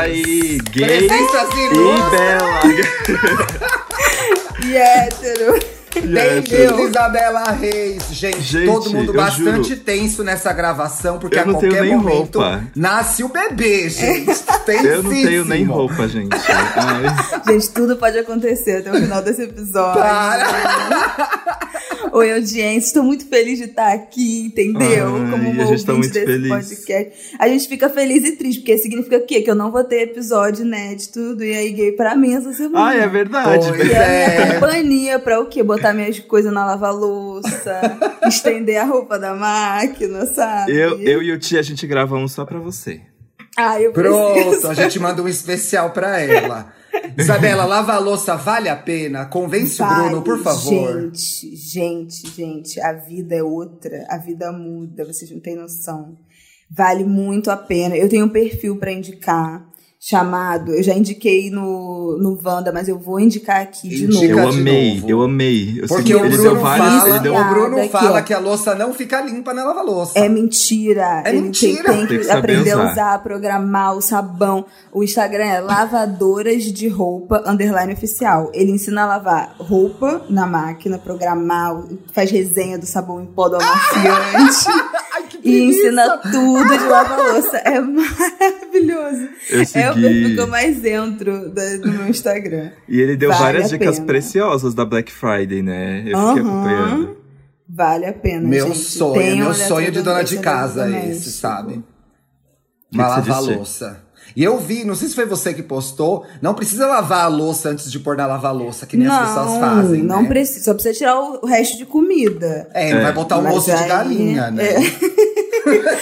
aí, gay Presenças e bela. E hétero. Bem-vindo, Isabela Reis. Gente, Gente, todo mundo bastante juro. tenso nessa gravação, porque a qualquer momento roupa. nasce o bebê, gente. Eu não tenho nem roupa, gente. Ai. Gente, tudo pode acontecer até o final desse episódio. Para. Oi, audiência. Estou muito feliz de estar aqui, entendeu? Ai, Como a uma gente tá muito desse feliz. podcast. A gente fica feliz e triste, porque significa o quê? Que eu não vou ter episódio inédito do E aí Gay pra mim essa semana. Ai, é verdade. Pois Que é a minha companhia pra o quê? Botar minhas coisas na lava-louça, estender a roupa da máquina, sabe? Eu, eu e o Tia, a gente grava um só pra você. Ah, eu Pronto, preciso. a gente manda um especial pra ela. Isabela, lava a louça vale a pena? Convence o Bruno, Vale, por favor. Gente, gente, gente, a vida é outra, a vida muda, vocês não têm noção. Vale muito a pena. Eu tenho um perfil pra indicar chamado, eu já indiquei no, no Wanda, mas eu vou indicar aqui de Indica novo. Eu de amei, novo. eu amei. Eu Porque o Bruno, fala, Ele deu... o Bruno Aqui, fala que a louça não fica limpa na lava-louça. É mentira. É Ele mentira. Tem, tem Tem que, que aprender a usar. usar, programar o sabão. O Instagram é lavadoras de roupa underline oficial. Ele ensina a lavar roupa na máquina, programar, faz resenha do sabão em pó do amaciante. E ensina tudo de lavar louça. É maravilhoso. Eu É o segui. perfil que eu mais entro da- do meu Instagram. E ele deu Vale várias dicas pena. preciosas da Black Friday, né? Eu fiquei Aham. acompanhando. Vale a pena, Meu gente. sonho, Tenham meu sonho de dona de casa é esse, sabe? Uma que você lavar disse? louça. E eu vi, não sei se foi você que postou, não precisa lavar a louça antes de pôr na lava-louça, que nem as pessoas fazem, Não né? precisa, só precisa tirar o resto de comida. É, não É. vai botar o Mas osso de aí- galinha, né? é.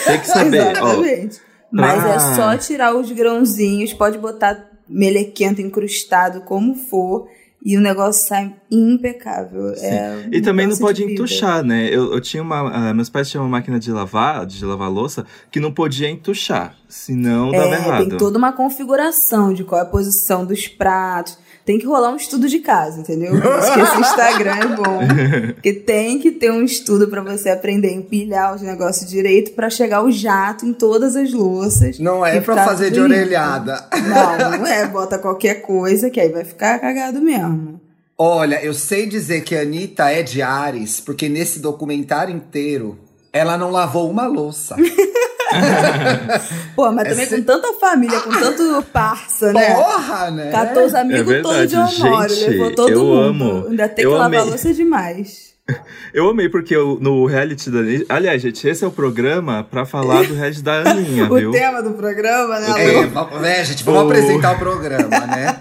Tem que saber. Exatamente. Mas pra- é só tirar os grãozinhos, pode botar melequento incrustado, como for, e o negócio sai impecável. É E também não pode entuchar, né? Eu, eu tinha uma. ah, meus pais tinham uma máquina de lavar, de lavar louça, que não podia entuchar. Senão dava É, errado. tem toda uma configuração de qual é a posição dos pratos. Tem que rolar um estudo de casa, entendeu? Por isso que esse Instagram é bom. Porque tem que ter um estudo pra você aprender a empilhar os negócios direito pra chegar o jato em todas as louças. Não é pra ficar fazer de orelhada. Não, não é. Bota qualquer coisa que aí vai ficar cagado mesmo. Olha, eu sei dizer que a Anitta é de Ares, porque nesse documentário inteiro ela não lavou uma louça. Pô, mas também Esse- com tanta família, com tanto parça, né? Porra, né? Catou os amigos É todos de Honório, gente, levou todo eu mundo. amo. Ainda tem Eu que lavar amei. louça demais. Eu amei, porque eu- no reality da. Aliás, gente, esse é o programa pra falar do reality da Aninha, O viu? tema do programa, né? É, Lu? é, gente, vamos O- apresentar o programa, né?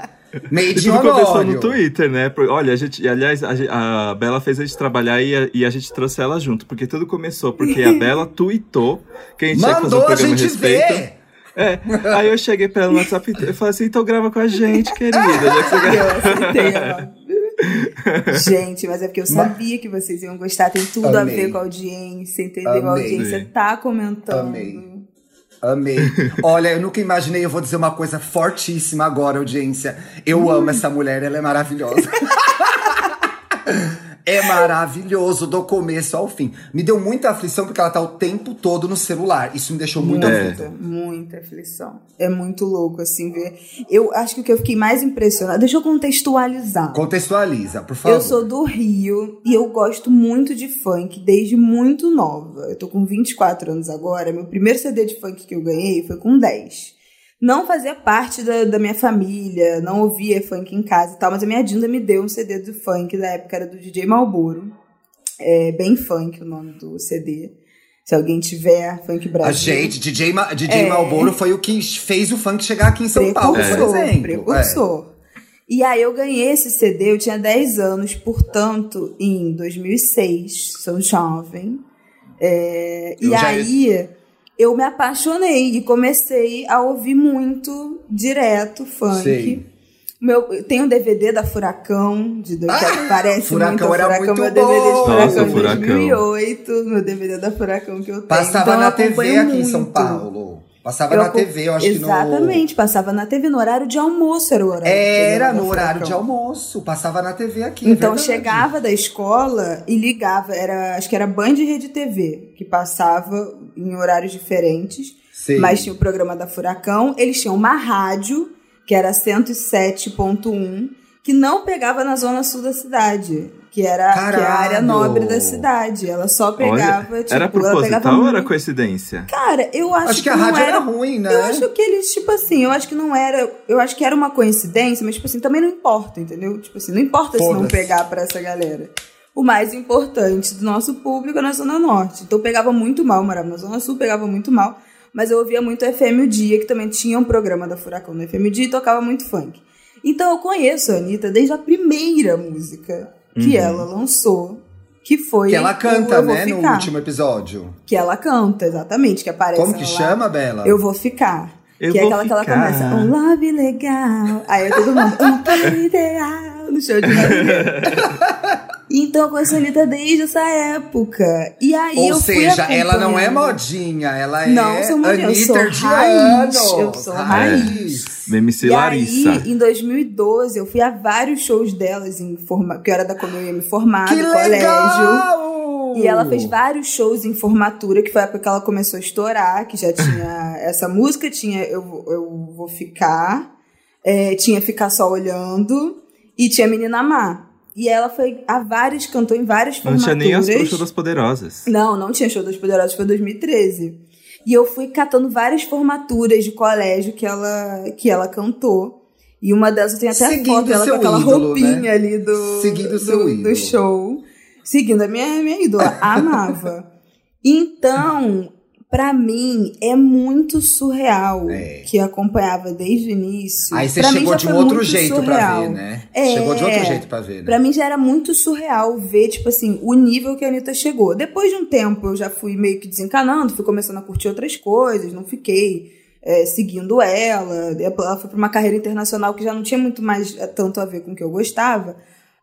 Meio de tudo começou no. Twitter, né? Olha, a gente, aliás, a, a Bela fez a gente trabalhar e a, e a gente trouxe ela junto, porque tudo começou porque a Bela tweetou que a gente tinha que fazer um Mandou a programa a gente respeito. ver. É, aí eu cheguei pra ela no WhatsApp e falei assim, então grava com a gente, querida. Já que você grava. Gente, mas é porque eu sabia que vocês iam gostar. Tem tudo Amei. a ver com a audiência, entendeu? A Amei. audiência tá comentando. Amei. Amei. Olha, eu nunca imaginei, eu vou dizer uma coisa fortíssima agora, audiência. Eu amo essa mulher, ela é maravilhosa. É maravilhoso do começo ao fim. Me deu muita aflição porque ela tá o tempo todo no celular. Isso me deixou muito aflita. Muita, muita aflição. É muito louco, assim, ver. Eu acho que o que eu fiquei mais impressionada. Deixa eu contextualizar. Contextualiza, por favor. Eu sou do Rio e eu gosto muito de funk desde muito nova. Eu tô com 24 anos agora. Meu primeiro CD de funk que eu ganhei foi com 10. Não fazia parte da, da minha família, não ouvia funk em casa e tal, mas a minha Dinda me deu um CD do funk da época, era do DJ Malboro. É bem funk o nome do CD. Se alguém tiver, Funk Brasil. A gente, DJ, Ma DJ É. Malboro foi o que fez o funk chegar aqui em São Paulo, por exemplo. Precursor. E aí eu ganhei esse CD, eu tinha 10 anos, portanto, em 2006, sou jovem. É, e já- aí eu me apaixonei e comecei a ouvir muito direto funk. Sei. Meu, tem um DVD da Furacão, de dois, que parece Furacão muito era Furacão, muito meu DVD de bom. Furacão Nossa, de Furacão. 2008, meu DVD da Furacão que eu tenho. Passava Então, na TV acompanho aqui em São muito. Paulo. Passava Eu na TV, eu acho Exatamente, passava na TV no horário de almoço, era o horário. que no. Era no horário de almoço. Passava na TV aqui. é Então verdade. chegava da escola e ligava, era, acho que era Band e Rede TV, que passava em horários diferentes. Sei. Mas tinha o programa da Furacão, eles tinham uma rádio, que era 107.1, que não pegava na zona sul da cidade. Que era, que é a área nobre da cidade. Ela só pegava, Olha, tipo, era proposital ou era coincidência? Cara, eu acho, Acho que a não rádio era era ruim, né? Eu acho que eles, tipo assim, eu acho que não era. Eu acho que era uma coincidência, mas, tipo assim, também não importa, entendeu? Tipo assim, não importa se não pegar pra essa galera. O mais importante do nosso público é na Zona Norte. Então pegava muito mal, morava na Zona Sul, pegava muito mal. Mas eu ouvia muito FM o Dia, que também tinha um programa da Furacão no FM o Dia e tocava muito funk. Então eu conheço a Anitta desde a primeira música que Uhum. ela lançou, que foi. Que ela canta, né, no Ficar. último episódio. Que ela canta, exatamente, que aparece Como que lá. chama, Bela? Eu vou ficar. Eu que é aquela que ela ficar. começa, um love legal. Aí é todo mundo, um ideal, no show de. Então eu conheço a Anitta desde essa época. E aí Ou eu fui seja, ela não é modinha, ela é Não, sou modinha, eu Anitta sou de raiz, anos. eu sou raiz. MC E Larissa. aí, em 2012, eu fui a vários shows delas, em forma... que eu era da como eu ia me formar, Que do colégio. E ela fez vários shows em formatura, que foi a época que ela começou a estourar, que já tinha essa música, tinha Eu, Vou- eu Vou Ficar, é, tinha Ficar Só Olhando, e tinha Menina Má. E ela foi a várias, cantou em várias Não formaturas. tinha nem as Bruxas das Poderosas. Não, não tinha show das Poderosas, foi 2013. E eu fui catando várias formaturas de colégio que ela, que ela cantou. E uma delas eu tenho até Seguindo foto dela com aquela ídolo, roupinha né? ali do, Seguindo do, seu do ídolo. show. Seguindo a minha, minha ídola, amava. Então, pra mim, é muito surreal É. que eu acompanhava desde o início. Aí você Pra chegou de um outro jeito pra surreal. ver, né? É. Chegou de outro jeito pra ver, né? Pra mim já era muito surreal ver, tipo assim, o nível que a Anitta chegou. Depois de um tempo, eu já fui meio que desencanando, fui começando a curtir outras coisas, não fiquei é, seguindo ela. Ela foi pra uma carreira internacional que já não tinha muito mais é, tanto a ver com o que eu gostava.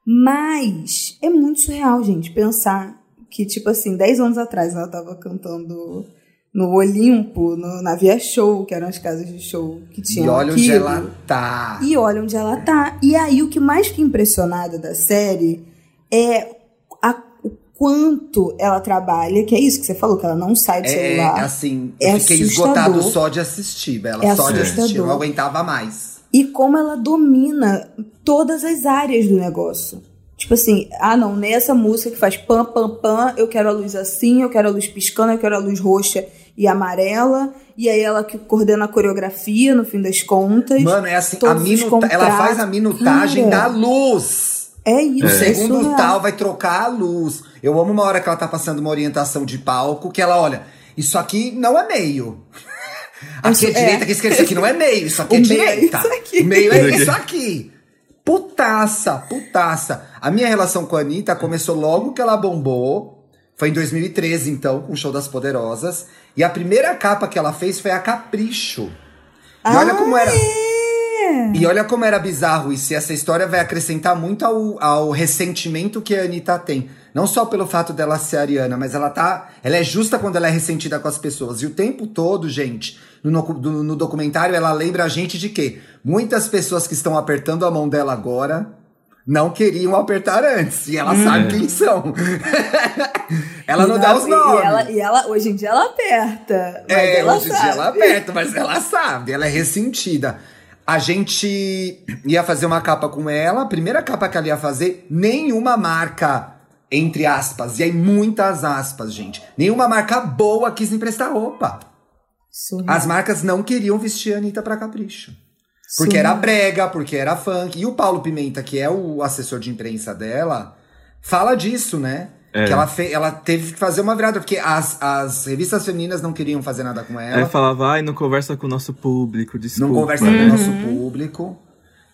Mas é muito surreal, gente, pensar que, tipo assim, 10 anos atrás ela tava cantando no Olimpo, no, na Via Show, que eram as casas de show que tinham E olha onde aquilo. ela tá. E olha onde ela tá. E aí, o que mais fica impressionada da série é a- o quanto ela trabalha, que é isso que você falou, que ela não sai do É, celular. assim, É eu fiquei assustador. esgotado só de assistir, Bela. É só de assistir. Eu assustador. não aguentava mais. E como ela domina todas as áreas do negócio. Tipo assim, ah não, nessa música que faz pam, pam, pam, eu quero a luz assim, eu quero a luz piscando, eu quero a luz roxa e amarela. E aí ela que coordena a coreografia, no fim das contas. Mano, é assim, a minuta... ela faz a minutagem Cara, da luz. É isso, No é segundo surreal. tal vai trocar a luz. Eu amo uma hora que ela tá passando uma orientação de palco, que ela olha, isso aqui não é meio. Aqui é Isso- é. direita, aqui é esquerda, isso aqui não é meio, isso aqui O é meio é direita. isso aqui. O meio é Isso isso aqui. Putaça, putaça. A minha relação com a Anitta começou logo que ela bombou. Foi em 2013, então, com o Show das Poderosas. E a primeira capa que ela fez foi a Capricho. E olha como era. E olha como era bizarro isso. E essa história vai acrescentar muito ao, ao ressentimento que a Anitta tem. Não só pelo fato dela ser ariana, mas ela tá. Ela é justa quando ela é ressentida com as pessoas. E o tempo todo, gente, no, no- no documentário, ela lembra a gente de que muitas pessoas que estão apertando a mão dela agora não queriam apertar antes. E ela sabe quem são. ela não E dá os e nomes. ela, e ela, hoje em dia, ela aperta. Mas É, ela hoje em sabe. dia ela aperta, mas ela sabe, ela é ressentida. A gente ia fazer uma capa com ela, a primeira capa que ela ia fazer, nenhuma marca, entre aspas, e aí muitas aspas, gente. Nenhuma marca boa quis emprestar roupa. Surreal. As marcas não queriam vestir a Anitta pra capricho. Porque era Surreal. brega, porque era funk. E o Paulo Pimenta, que é o assessor de imprensa dela, fala disso, né? É. Que ela, fe- ela teve que fazer uma virada, porque as, as revistas femininas não queriam fazer nada com ela. Aí falava, ai, não conversa com o nosso público, desculpa. não conversa com o nosso público.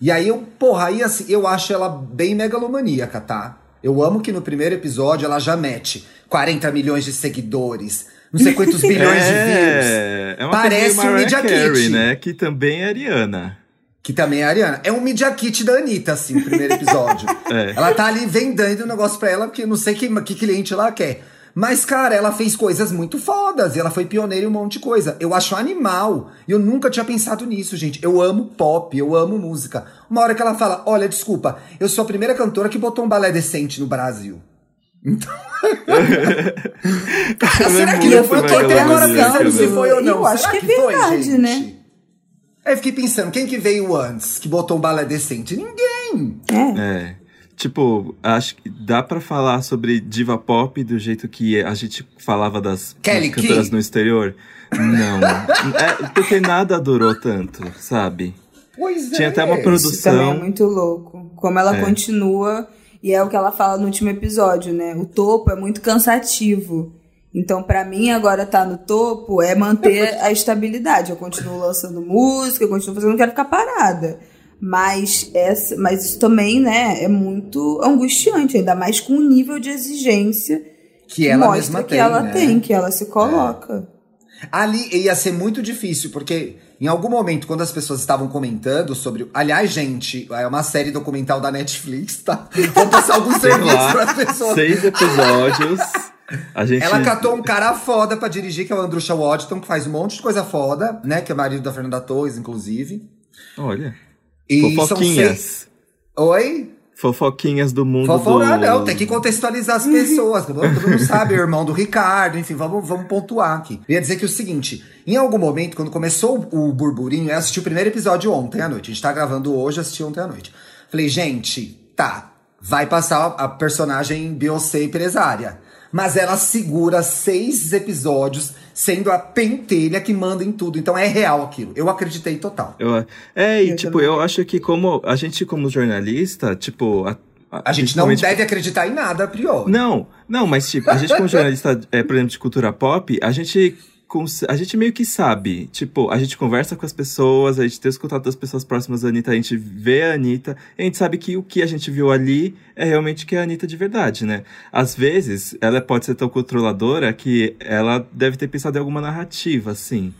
E aí eu, porra, aí assim, eu acho ela bem megalomaníaca, tá? Eu amo que no primeiro episódio ela já mete 40 milhões de seguidores, não sei quantos bilhões de views. É, é uma Parece coisa meio um Media Mariah Carey, Kit. né? Que também é ariana. Que também é a Ariana. É um media kit da Anitta, assim, o primeiro episódio. É. Ela tá ali vendendo o negócio pra ela, porque eu não sei que, que cliente ela quer. Mas, cara, ela fez coisas muito fodas. E ela foi pioneira em um monte de coisa. Eu acho animal. E eu nunca tinha pensado nisso, gente. Eu amo pop, eu amo música. Uma hora que ela fala: Olha, desculpa, eu sou a primeira cantora que botou um balé decente no Brasil. Cara, Ela é será que eu fui até agora pensando se velho. foi ou não? Eu acho Será que é foi, verdade, gente? né? Aí eu fiquei pensando, quem que veio antes que botou um balé decente? Ninguém. É. É. Tipo, acho que dá pra falar sobre diva pop do jeito que a gente falava das, Kelly das cantoras Key? no exterior. Não. é, porque nada durou tanto, sabe? Pois Tinha é. até uma Isso produção. também é muito louco. Como ela É. continua, e é o que ela fala no último episódio, né? O topo é muito cansativo. Então, pra mim, agora tá no topo é manter a estabilidade. Eu continuo lançando música, eu continuo fazendo, não quero ficar parada. Mas, essa, mas isso também, né, é muito angustiante, ainda mais com o nível de exigência Que ela mostra mesma que tem, ela né? tem, que ela se coloca. Ali ia ser muito difícil, porque em algum momento, quando as pessoas estavam comentando sobre. Aliás, gente, é uma série documental da Netflix, tá? Vou passar alguns serviços lá, pras pessoas. seis episódios. Gente. Ela catou um cara foda pra dirigir, que é o Andrusha Waddington, que faz um monte de coisa foda, né? Que é marido da Fernanda Torres, inclusive. Olha. E são Fofoquinhas. seis- Oi? Fofoquinhas do mundo Fofoca, do... não, tem que contextualizar as pessoas. Todo mundo sabe, irmão do Ricardo, enfim, vamos, vamos pontuar aqui. Eu ia dizer que é o seguinte: em algum momento, quando começou o burburinho, eu assisti o primeiro episódio ontem à noite. A gente tá gravando hoje, assisti ontem à noite. Falei, gente, tá, vai passar a personagem Beyoncé empresária. Mas ela segura seis episódios, sendo a pentelha que manda em tudo. Então é real aquilo. Eu acreditei total. Eu, é, e Eu tipo, também. eu acho que como a gente como jornalista, tipo, a, A gente não deve acreditar em nada a priori. Não, não, mas tipo, a gente como jornalista, é, por exemplo, de cultura pop, a gente a gente meio que sabe, tipo, a gente conversa com as pessoas, a gente tem os contatos das pessoas próximas da Anitta, a gente vê a Anitta, e a gente sabe que o que a gente viu ali é realmente que é a Anitta de verdade, né? Às vezes, ela pode ser tão controladora que ela deve ter pensado em alguma narrativa, assim.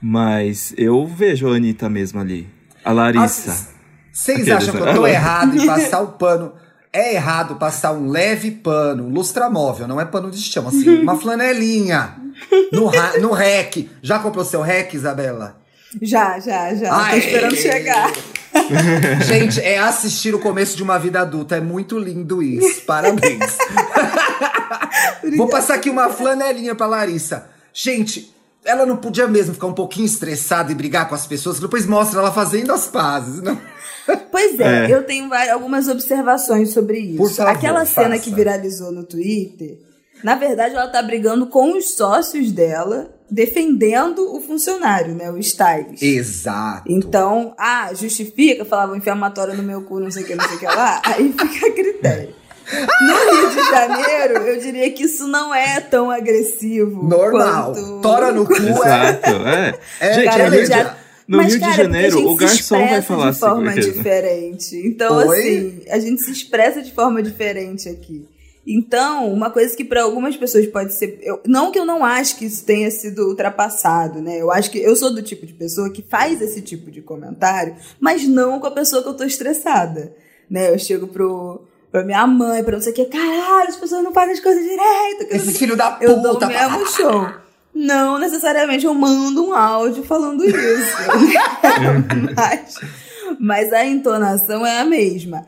Mas eu vejo a Anitta mesmo ali. A Larissa. Vocês acham que eu tô errado em passar o pano? É errado passar um leve pano, um lustramóvel, não é pano de chão, assim, uma flanelinha no, no rec. Já comprou seu rec, Isabela? Já, já, já. Ai. Tô esperando chegar. Gente, é assistir o começo de uma vida adulta. É muito lindo isso. Parabéns. Vou passar aqui uma flanelinha pra Larissa. Gente, ela não podia mesmo ficar um pouquinho estressada e brigar com as pessoas, que depois mostra ela fazendo as pazes, não? Pois é, É. eu tenho vari- algumas observações sobre isso. Favor, Aquela cena faça. que viralizou no Twitter, na verdade ela tá brigando com os sócios dela, defendendo o funcionário, né, o stylist. Exato. Então, ah, justifica, falava inflamatória no meu cu, não sei o que, não sei o que lá, aí fica a critério. No Rio de Janeiro, eu diria que isso não é tão agressivo. Normal. Quanto... Tora no cu é. Exato, é. É, gente, Cara, no no Rio, de, dia- no Mas, Rio cara, de é Janeiro, o garçom vai falar de assim. forma porque- diferente. Então, Oi? assim, a gente se expressa de forma diferente aqui. Então, uma coisa que para algumas pessoas pode ser. eu- não que eu não acho que isso tenha sido ultrapassado, né? Eu acho que eu sou do tipo de pessoa que faz esse tipo de comentário, mas não com a pessoa que eu tô estressada. Né? Eu chego pro. Pra minha mãe, pra não sei o que, caralho, as pessoas não fazem as coisas direito. Esse quê." filho da eu dou puta. o mesmo show. Não necessariamente eu mando um áudio falando isso. mas, mas a entonação é a mesma.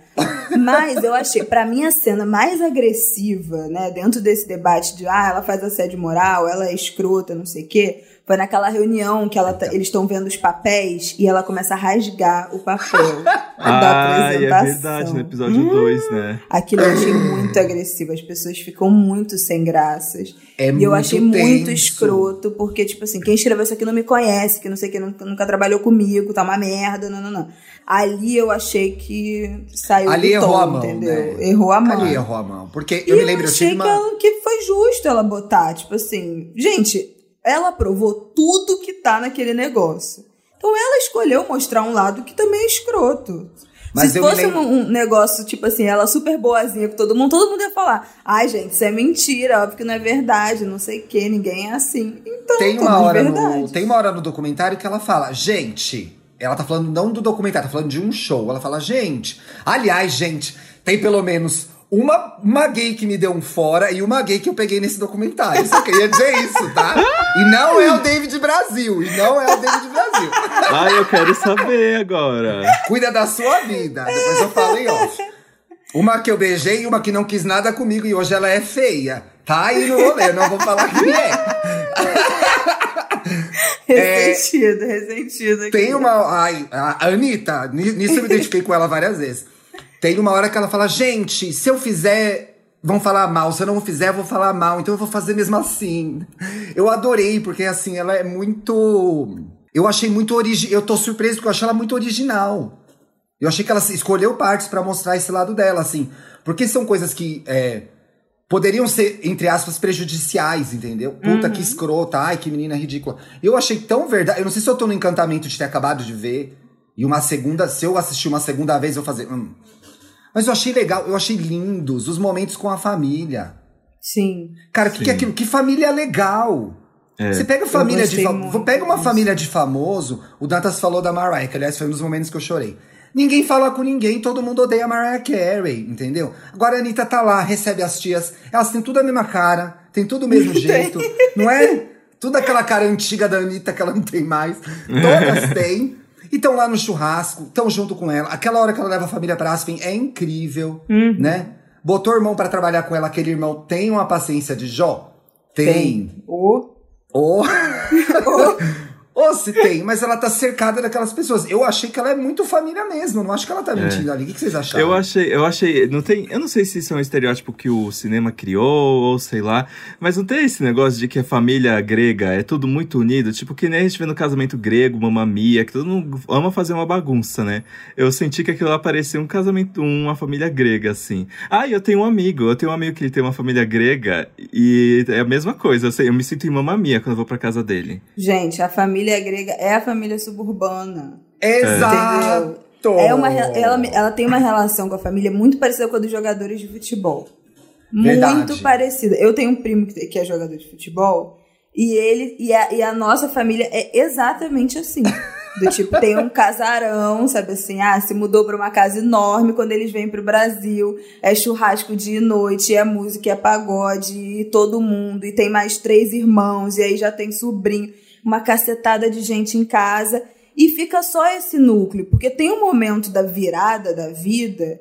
Mas eu achei, pra mim, a cena mais agressiva, né, dentro desse debate de ah, ela faz assédio moral, ela é escrota, não sei o quê, foi naquela reunião que ela tá- eles estão vendo os papéis e ela começa a rasgar o papel da Ah, é apresentação. verdade, no episódio 2, né? Aquilo eu achei muito agressivo. As pessoas ficam muito sem graças. É e eu muito achei muito tenso. escroto, porque, tipo assim, quem escreveu isso aqui não me conhece, que não sei o que, nunca, nunca trabalhou comigo, tá uma merda, não, não, não. Ali eu achei que saiu Ali do errou tom, a mão, entendeu? né? Errou a mão. Ali errou a mão. Porque E eu me lembro, eu achei uma. que, ela- que foi justo ela botar, tipo assim, gente, ela provou tudo que tá naquele negócio. Então ela escolheu mostrar um lado que também é escroto. Mas Se fosse lembro- um, um negócio, tipo assim, ela super boazinha com todo mundo, todo mundo ia falar, ai gente, isso é mentira, óbvio que não é verdade, não sei o que, ninguém é assim. Então, Tem uma, hora verdade. no, tem uma hora no documentário que ela fala, gente. Ela tá falando não do documentário, tá falando de um show. Ela fala, gente. Aliás, gente, tem pelo menos uma, uma gay que me deu um fora e uma gay que eu peguei nesse documentário. Só queria dizer isso, tá? E não é o David Brasil. E não é o David Brasil. Ai, eu quero saber agora. Cuida da sua vida. Depois eu falo em off. Uma que eu beijei e uma que não quis nada comigo e hoje ela é feia. Tá aí no rolê, não vou falar quem é. Ressentido, ressentido. Aqui. Tem uma. Ai, a Anitta, ni- nisso eu me identifiquei com ela várias vezes. Tem uma hora que ela fala: gente, se eu fizer. Vão falar mal, se eu não fizer, vou falar mal, então eu vou fazer mesmo assim. Eu adorei, porque assim, ela é muito. Eu achei muito original. Eu tô surpreso porque eu achei ela muito original. Eu achei que ela escolheu partes pra mostrar esse lado dela, assim. Porque são coisas que é, poderiam ser, entre aspas, prejudiciais, entendeu? Puta, que escrota, ai, que menina ridícula. Eu achei tão verdade. Eu não sei se eu tô no encantamento de ter acabado de ver. E uma segunda, se eu assistir uma segunda vez, eu vou fazer. hum. Mas eu achei legal, eu achei lindos os momentos com a família. Sim. Cara, o que, que é aquilo? Que família legal! É. Você pega família de Pega uma família de famoso. O Dantas falou da Mariah, que aliás foi um dos momentos que eu chorei. Ninguém fala com ninguém, todo mundo odeia Mariah Carey, entendeu? Agora a Anitta tá lá, recebe as tias, elas têm tudo a mesma cara, tem tudo o mesmo jeito, não é? Tudo aquela cara antiga da Anitta que ela não tem mais. Todas têm. E estão lá no churrasco, estão junto com ela. Aquela hora que ela leva a família pra Aspen é incrível, né? Botou o irmão pra trabalhar com ela, aquele irmão tem uma paciência de Jó? Tem. O. Ou. Ou se tem, mas ela tá cercada daquelas pessoas. Eu achei que ela é muito família mesmo. Não acho que ela tá mentindo ali. O que vocês acharam? Eu achei, eu achei, não tem, eu não sei se isso é um estereótipo que o cinema criou ou sei lá, mas não tem esse negócio de que a família grega é tudo muito unido, tipo que nem a gente vê no casamento grego, Mamma Mia, que todo mundo ama fazer uma bagunça, né? Eu senti que aquilo lá parecia um casamento, uma família grega assim. Ah, e eu tenho um amigo, eu tenho um amigo que ele tem uma família grega e é a mesma coisa, eu, sei, eu me sinto em Mamma Mia quando eu vou pra casa dele. Gente, a família grega é a família suburbana. Exato! É uma, ela, ela tem uma relação com a família muito parecida com a dos jogadores de futebol. Verdade. Muito parecida. Eu tenho um primo que, que é jogador de futebol e ele e a, e a nossa família é exatamente assim. Do tipo, tem um casarão, sabe assim? Ah, se mudou pra uma casa enorme quando eles vêm pro Brasil. É churrasco de noite, é música, é pagode, e todo mundo. E tem mais três irmãos, e aí já tem sobrinho. Uma cacetada de gente em casa. E fica só esse núcleo, porque tem um momento da virada da vida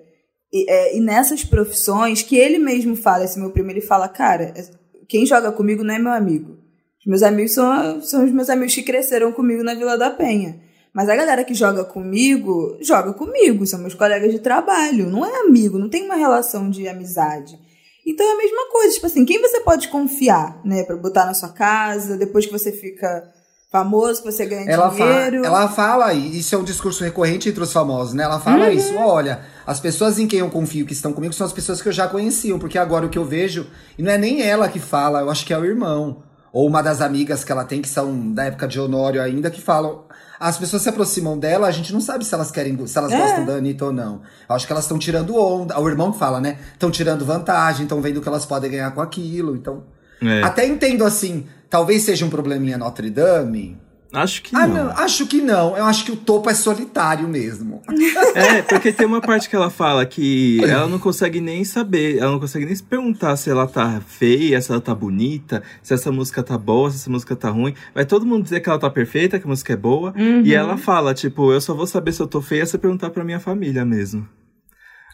e, é, e nessas profissões que ele mesmo fala, esse meu primo, ele fala, cara, é- quem joga comigo não é meu amigo. Os meus amigos são, são os meus amigos que cresceram comigo na Vila da Penha. Mas a galera que joga comigo, joga comigo, são meus colegas de trabalho, não é amigo, não tem uma relação de amizade. Então é a mesma coisa, tipo assim, quem você pode confiar, né, Pra botar na sua casa, depois que você fica famoso, que você ganha Ela, fa dinheiro. ela fala, e isso é um discurso recorrente entre os famosos, né? Ela fala isso, olha, as pessoas em quem eu confio que estão comigo são as pessoas que eu já conheciam, porque agora o que eu vejo, e não é nem ela que fala, eu acho que é o irmão. Ou uma das amigas que ela tem, que são da época de Honório ainda, que falam. As pessoas se aproximam dela, a gente não sabe se elas querem, se elas É. gostam da Anitta ou não. Eu acho que elas estão tirando onda. O irmão que fala, né? Estão tirando vantagem, estão vendo que elas podem ganhar com aquilo. Então. É, Até entendo assim, talvez seja um probleminha Notre Dame. acho que Ah, não. não, acho que não. Eu acho que o topo é solitário mesmo. É, porque tem uma parte que ela fala que ela não consegue nem saber, ela não consegue nem se perguntar se ela tá feia, se ela tá bonita, se essa música tá boa, se essa música tá ruim. Vai todo mundo dizer que ela tá perfeita, que a música é boa. Uhum. E ela fala, tipo, eu só vou saber se eu tô feia se eu perguntar pra minha família mesmo.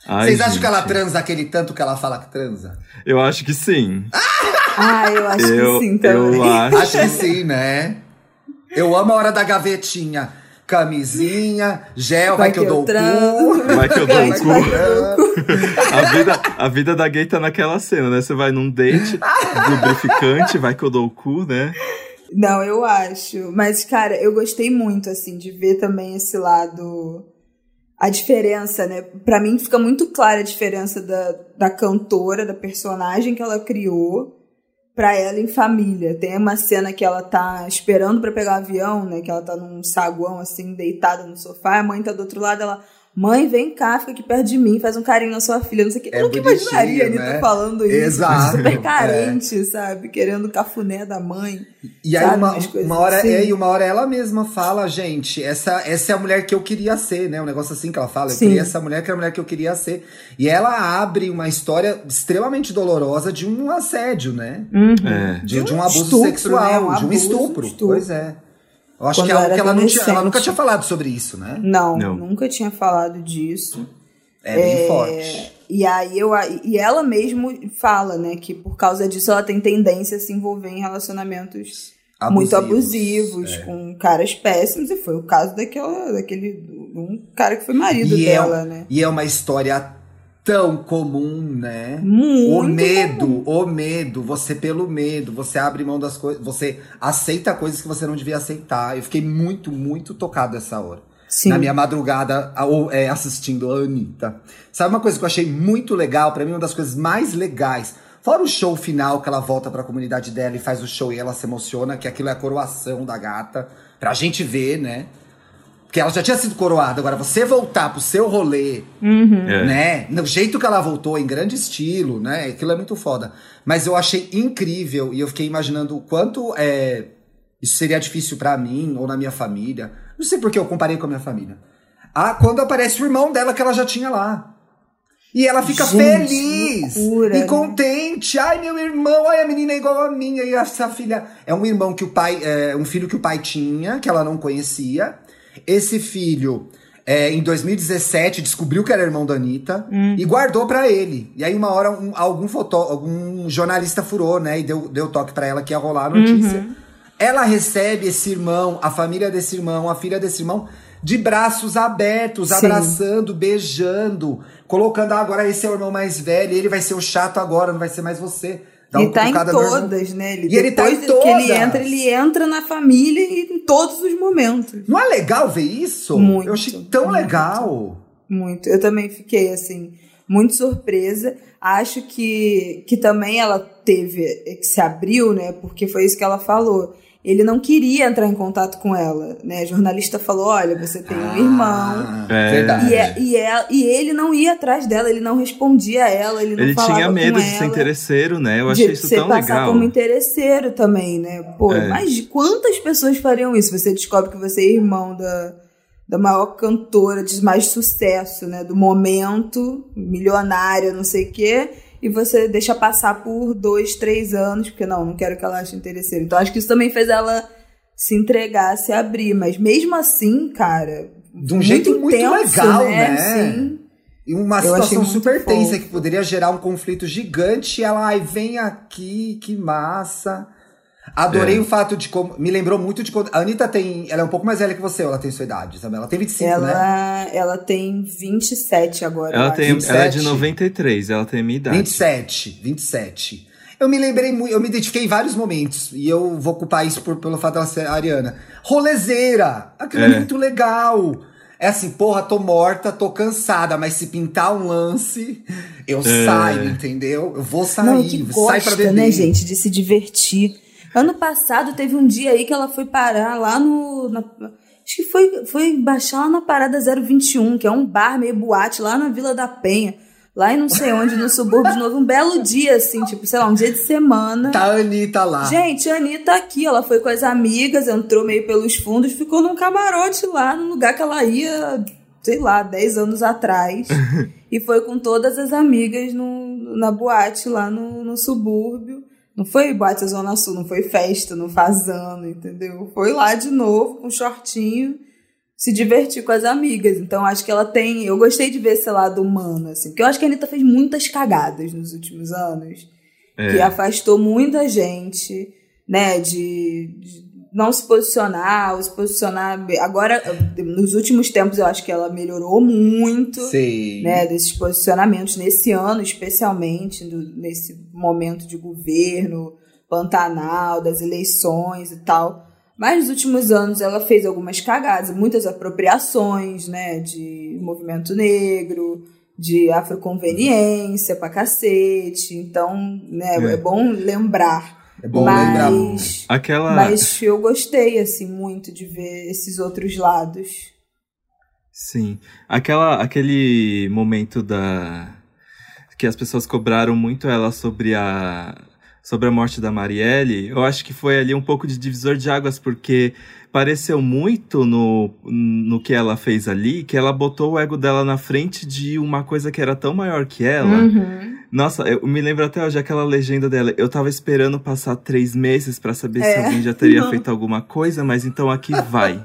Ai, Vocês acham gente, que ela transa aquele tanto que ela fala que transa? Eu acho que sim. Ah, eu acho eu, que sim também. eu acho. Acho que sim, né? Eu amo a hora da gavetinha. Camisinha, gel, vai, que, eu dou o cu. Vai que eu dou Vai o que cu. eu dou o cu. A vida, a vida da gay tá naquela cena, né? Você vai num date, lubrificante, vai que eu dou o cu, né? Não, eu acho. Mas, cara, eu gostei muito, assim, de ver também esse lado. A diferença, né? Pra mim fica muito clara a diferença da, da cantora, da personagem que ela criou, pra ela em família. Tem uma cena que ela tá esperando pra pegar o avião, né? Que ela tá num saguão, assim, deitada no sofá. A mãe tá do outro lado, ela. Mãe, vem cá, fica aqui perto de mim, faz um carinho na sua filha, não sei o que. É eu nunca imaginaria a Anitta né? falando isso. Exato, Super é. carente, sabe? Querendo o cafuné da mãe. E aí Sabe, uma, uma hora assim. é, e uma hora ela mesma fala, gente, essa, essa é a mulher que eu queria ser, né? Um negócio assim que ela fala, eu Sim. queria essa mulher que era a mulher que eu queria ser. E ela abre uma história extremamente dolorosa de um assédio, né? É. De, De um um, abuso estupro, sexual, né? Um de um abuso, estupro. estupro. Pois é. Eu acho Quando que é algo que ela, não tinha, ela nunca tinha falado sobre isso, né? Não, Não. nunca tinha falado disso. É bem forte. E aí eu e ela mesmo fala, né, que por causa disso ela tem tendência a se envolver em relacionamentos muito abusivos, é. com caras péssimos, e foi o caso daquela, daquele um cara que foi marido E é dela, um- né? E é uma história tão comum, né? Muito o medo, comum. o medo, você pelo medo, você abre mão das coisas, você aceita coisas que você não devia aceitar. Eu fiquei muito, muito tocado essa hora. Sim. Na minha madrugada, é, assistindo a Anitta. Sabe uma coisa que eu achei muito legal? Pra mim, uma das coisas mais legais. Fora o show final, que ela volta pra comunidade dela e faz o show e ela se emociona, que aquilo é a coroação da gata. Pra gente ver, né? Porque ela já tinha sido coroada. Agora, você voltar pro seu rolê Uhum. É. né? No jeito que ela voltou, em grande estilo, né? Aquilo é muito foda. Mas eu achei incrível e eu fiquei imaginando o quanto é, isso seria difícil pra mim ou na minha família. Não sei porque eu comparei com a minha família. Ah, quando aparece o irmão dela que ela já tinha lá. E ela fica Gente, feliz loucura, e né? contente. Ai, meu irmão, ai, a menina é igual a minha. E essa filha é um irmão que o pai, é um filho que o pai tinha, que ela não conhecia. Esse filho, é, em 2017, descobriu que era irmão da Anitta e guardou pra ele. E aí, uma hora, um- algum, fotó, algum jornalista furou, né? E deu, deu toque pra ela que ia rolar a notícia. Ela recebe esse irmão, a família desse irmão, a filha desse irmão, de braços abertos, Sim. abraçando, beijando, colocando, ah, agora esse é o irmão mais velho, ele vai ser o chato agora, não vai ser mais você. Dá Ele uma tá em todas, né? Ele, E ele tá em que ele todas. entra, ele entra na família e em todos os momentos. Não é legal ver isso? Muito, Eu achei tão muito. legal. Muito. Eu também fiquei, assim, muito surpresa. Acho que, que também ela teve, que se abriu, né? Porque foi isso que ela falou. Ele não queria entrar em contato com ela, né? A jornalista falou, olha, você tem um irmão. Ah, É. Verdade. E, é- e, é- e ele não ia atrás dela, ele não respondia a ela, ele não Ele falava tinha medo com de ser ela. interesseiro, né? Eu de achei isso você tão passar legal. como interesseiro também, né? Pô, É. mas de quantas pessoas fariam isso? Você descobre que você é irmão da, da maior cantora de mais sucesso, né? Do momento, milionária, não sei o quê, e você deixa passar por dois, três anos, porque não, não quero que ela ache interesseiro. Então acho que isso também fez ela se entregar, se abrir. Mas mesmo assim, cara. De um jeito muito intenso, legal, né? Sim. E uma Eu situação muito super tensa fofo. que poderia gerar um conflito gigante. E ela, ai, vem aqui, que massa. Adorei É. o fato de como. Me lembrou muito de quando. A Anitta tem. Ela é um pouco mais velha que você, ou ela tem sua idade, Isabela? Ela tem 25, né? Ela, ela tem 27 agora. Ela, tem, acho. ela é de 27. 93, ela tem a minha idade. 27, 27. Eu me lembrei muito, eu me identifiquei em vários momentos. E eu vou culpar isso por, pelo fato dela ser ariana. Rolezeira! Aquilo é. É. muito legal. É assim, porra, tô morta, tô cansada, mas se pintar um lance, eu É. saio, entendeu? Eu vou sair, Não, que sai pra gosta, beber. né, gente, de se divertir. Ano passado teve um dia aí que ela foi parar lá no. na- acho que foi, foi baixar lá na Parada 021, que é um bar meio boate lá na Vila da Penha. Lá em não sei onde, no subúrbio de novo. Um belo dia, assim, tipo, sei lá, um dia de semana. Tá a Anitta lá. Gente, a Anitta aqui, ela foi com as amigas, entrou meio pelos fundos, ficou num camarote lá, no lugar que ela ia, sei lá, 10 anos atrás. e foi com todas as amigas no, na boate lá no, no subúrbio. Não foi boate Zona Sul, não foi festa, não fazano, entendeu? Foi lá de novo, com shortinho, se divertir com as amigas. Então acho que ela tem. Eu gostei de ver esse lado humano, assim, porque eu acho que a Anitta fez muitas cagadas nos últimos anos que É. afastou muita gente, né, de, de não se posicionar, ou se posicionar. Agora, nos últimos tempos, eu acho que ela melhorou muito, Sei. né, desses posicionamentos, nesse ano especialmente, no- nesse momento de governo, Pantanal, das eleições e tal. Mas nos últimos anos ela fez algumas cagadas, muitas apropriações, né, de movimento negro, de afroconveniência pra cacete. Então, né, é, É. bom lembrar. É bom lembrar. mas, Aquela. mas eu gostei, assim, muito de ver esses outros lados. Sim. Aquela, aquele momento da. que as pessoas cobraram muito ela sobre a. sobre a morte da Marielle, eu acho que foi ali um pouco de divisor de águas, porque pareceu muito no, no que ela fez ali, que ela botou o ego dela na frente de uma coisa que era tão maior que ela. Uhum. Nossa, eu me lembro até hoje aquela legenda dela. Eu tava esperando passar três meses pra saber se É. alguém já teria Não. feito alguma coisa, mas então aqui vai.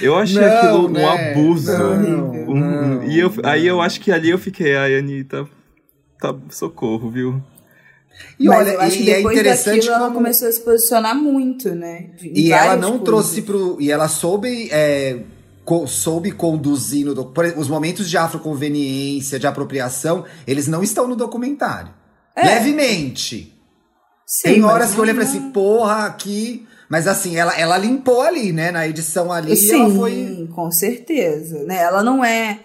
Eu achei Não, aquilo um né? abuso. Não, Um- não, e eu, não. aí eu acho que ali eu fiquei, ai, Anitta, tá, socorro, viu? E Mas olha, eu acho que e é depois interessante daquilo ela como... começou a se posicionar muito, né? Em E ela não coisas. trouxe pro. E ela soube. é, soube conduzir no. doc- os momentos de afroconveniência, de apropriação, eles não estão no documentário. É. Levemente. Sim, Tem horas que eu olhei não- falei assim, porra, aqui. Mas assim, ela, ela limpou ali, né? Na edição ali, Sim, ela foi. com certeza. Né? Ela não é.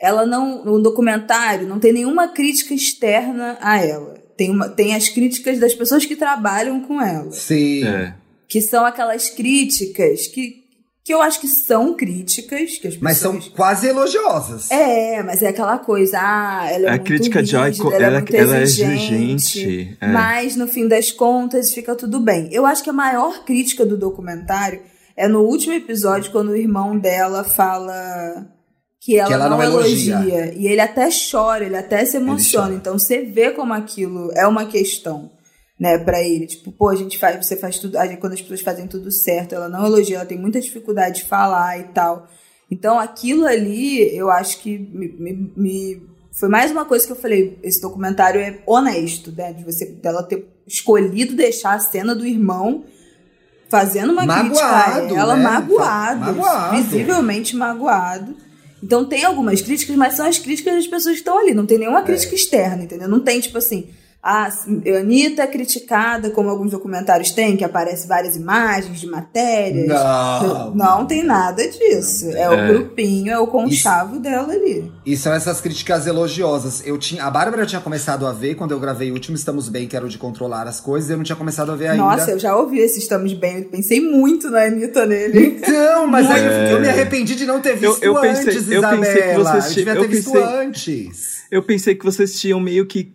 Ela não. No documentário não tem nenhuma crítica externa a ela. Tem, uma, tem as críticas das pessoas que trabalham com ela. Sim. É. Que são aquelas críticas que, que eu acho que são críticas. Que as Mas são pessoas... quase elogiosas. É, mas é aquela coisa, ah, ela é A muito crítica de, rígida, co- ela, é ela- muito ela é exigente, exigente, é. Mas no fim das contas fica tudo bem. Eu acho que a maior crítica do documentário é no último episódio quando o irmão dela fala que ela, Que ela não, não elogia. elogia. e ele até chora, ele até se emociona. Então você vê como aquilo é uma questão. Né, pra ele, tipo, pô, a gente faz, você faz tudo, quando as pessoas fazem tudo certo, ela não elogia, ela tem muita dificuldade de falar e tal. Então, aquilo ali, eu acho que me, me- me- foi mais uma coisa que eu falei. Esse documentário é honesto, né? De você dela ter escolhido deixar a cena do irmão fazendo uma crítica a Magoado, ela, né? magoado, Magoado. visivelmente magoado. Então tem algumas críticas, mas são as críticas das pessoas que estão ali. Não tem nenhuma crítica externa, entendeu? Não tem, tipo assim, a Anitta é criticada, como alguns documentários têm, que aparece várias imagens de matérias. Não. Não tem nada disso. É, o É. grupinho, é o conchavo dela ali. E são essas críticas elogiosas. Eu tinha, a Bárbara tinha começado a ver quando eu gravei o último Estamos Bem, que era o de controlar as coisas, eu não tinha começado a ver ainda. Nossa, eu já ouvi esse Estamos Bem. Eu pensei muito na Anitta nele. Então, mas aí eu- É. eu me arrependi de não ter Eu- visto eu pensei- antes, eu Isabela. pensei que vocês eu devia eu ter visto pensei- antes. Eu pensei que vocês tinham meio que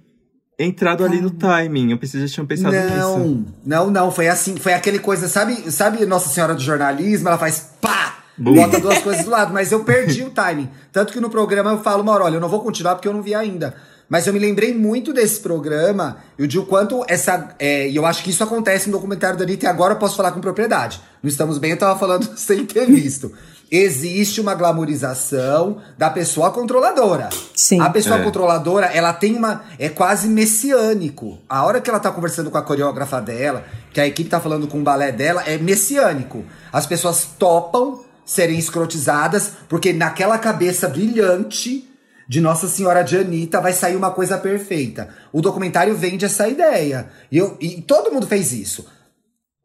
entrado ali no timing. Eu já tinham pensado nisso. Não, não, não. Foi assim, foi aquele coisa, sabe, sabe Nossa Senhora do Jornalismo? Ela faz pá! Bota duas coisas do lado, mas eu perdi o timing. Tanto que no programa eu falo, Mauro, olha, eu não vou continuar porque eu não vi ainda. Mas eu me lembrei muito desse programa e de o quanto essa. é, e eu acho que isso acontece no documentário da Anitta e agora eu posso falar com propriedade. Não estamos bem, eu tava falando sem ter visto. Existe uma glamorização da pessoa controladora. Sim. A pessoa É. controladora, ela tem uma. É quase messiânico. A hora que ela tá conversando com a coreógrafa dela, que a equipe tá falando com o balé dela, é messiânico. As pessoas topam serem escrotizadas, porque naquela cabeça brilhante de Nossa Senhora de Anitta vai sair uma coisa perfeita. O documentário vende essa ideia. E, eu, e todo mundo fez isso.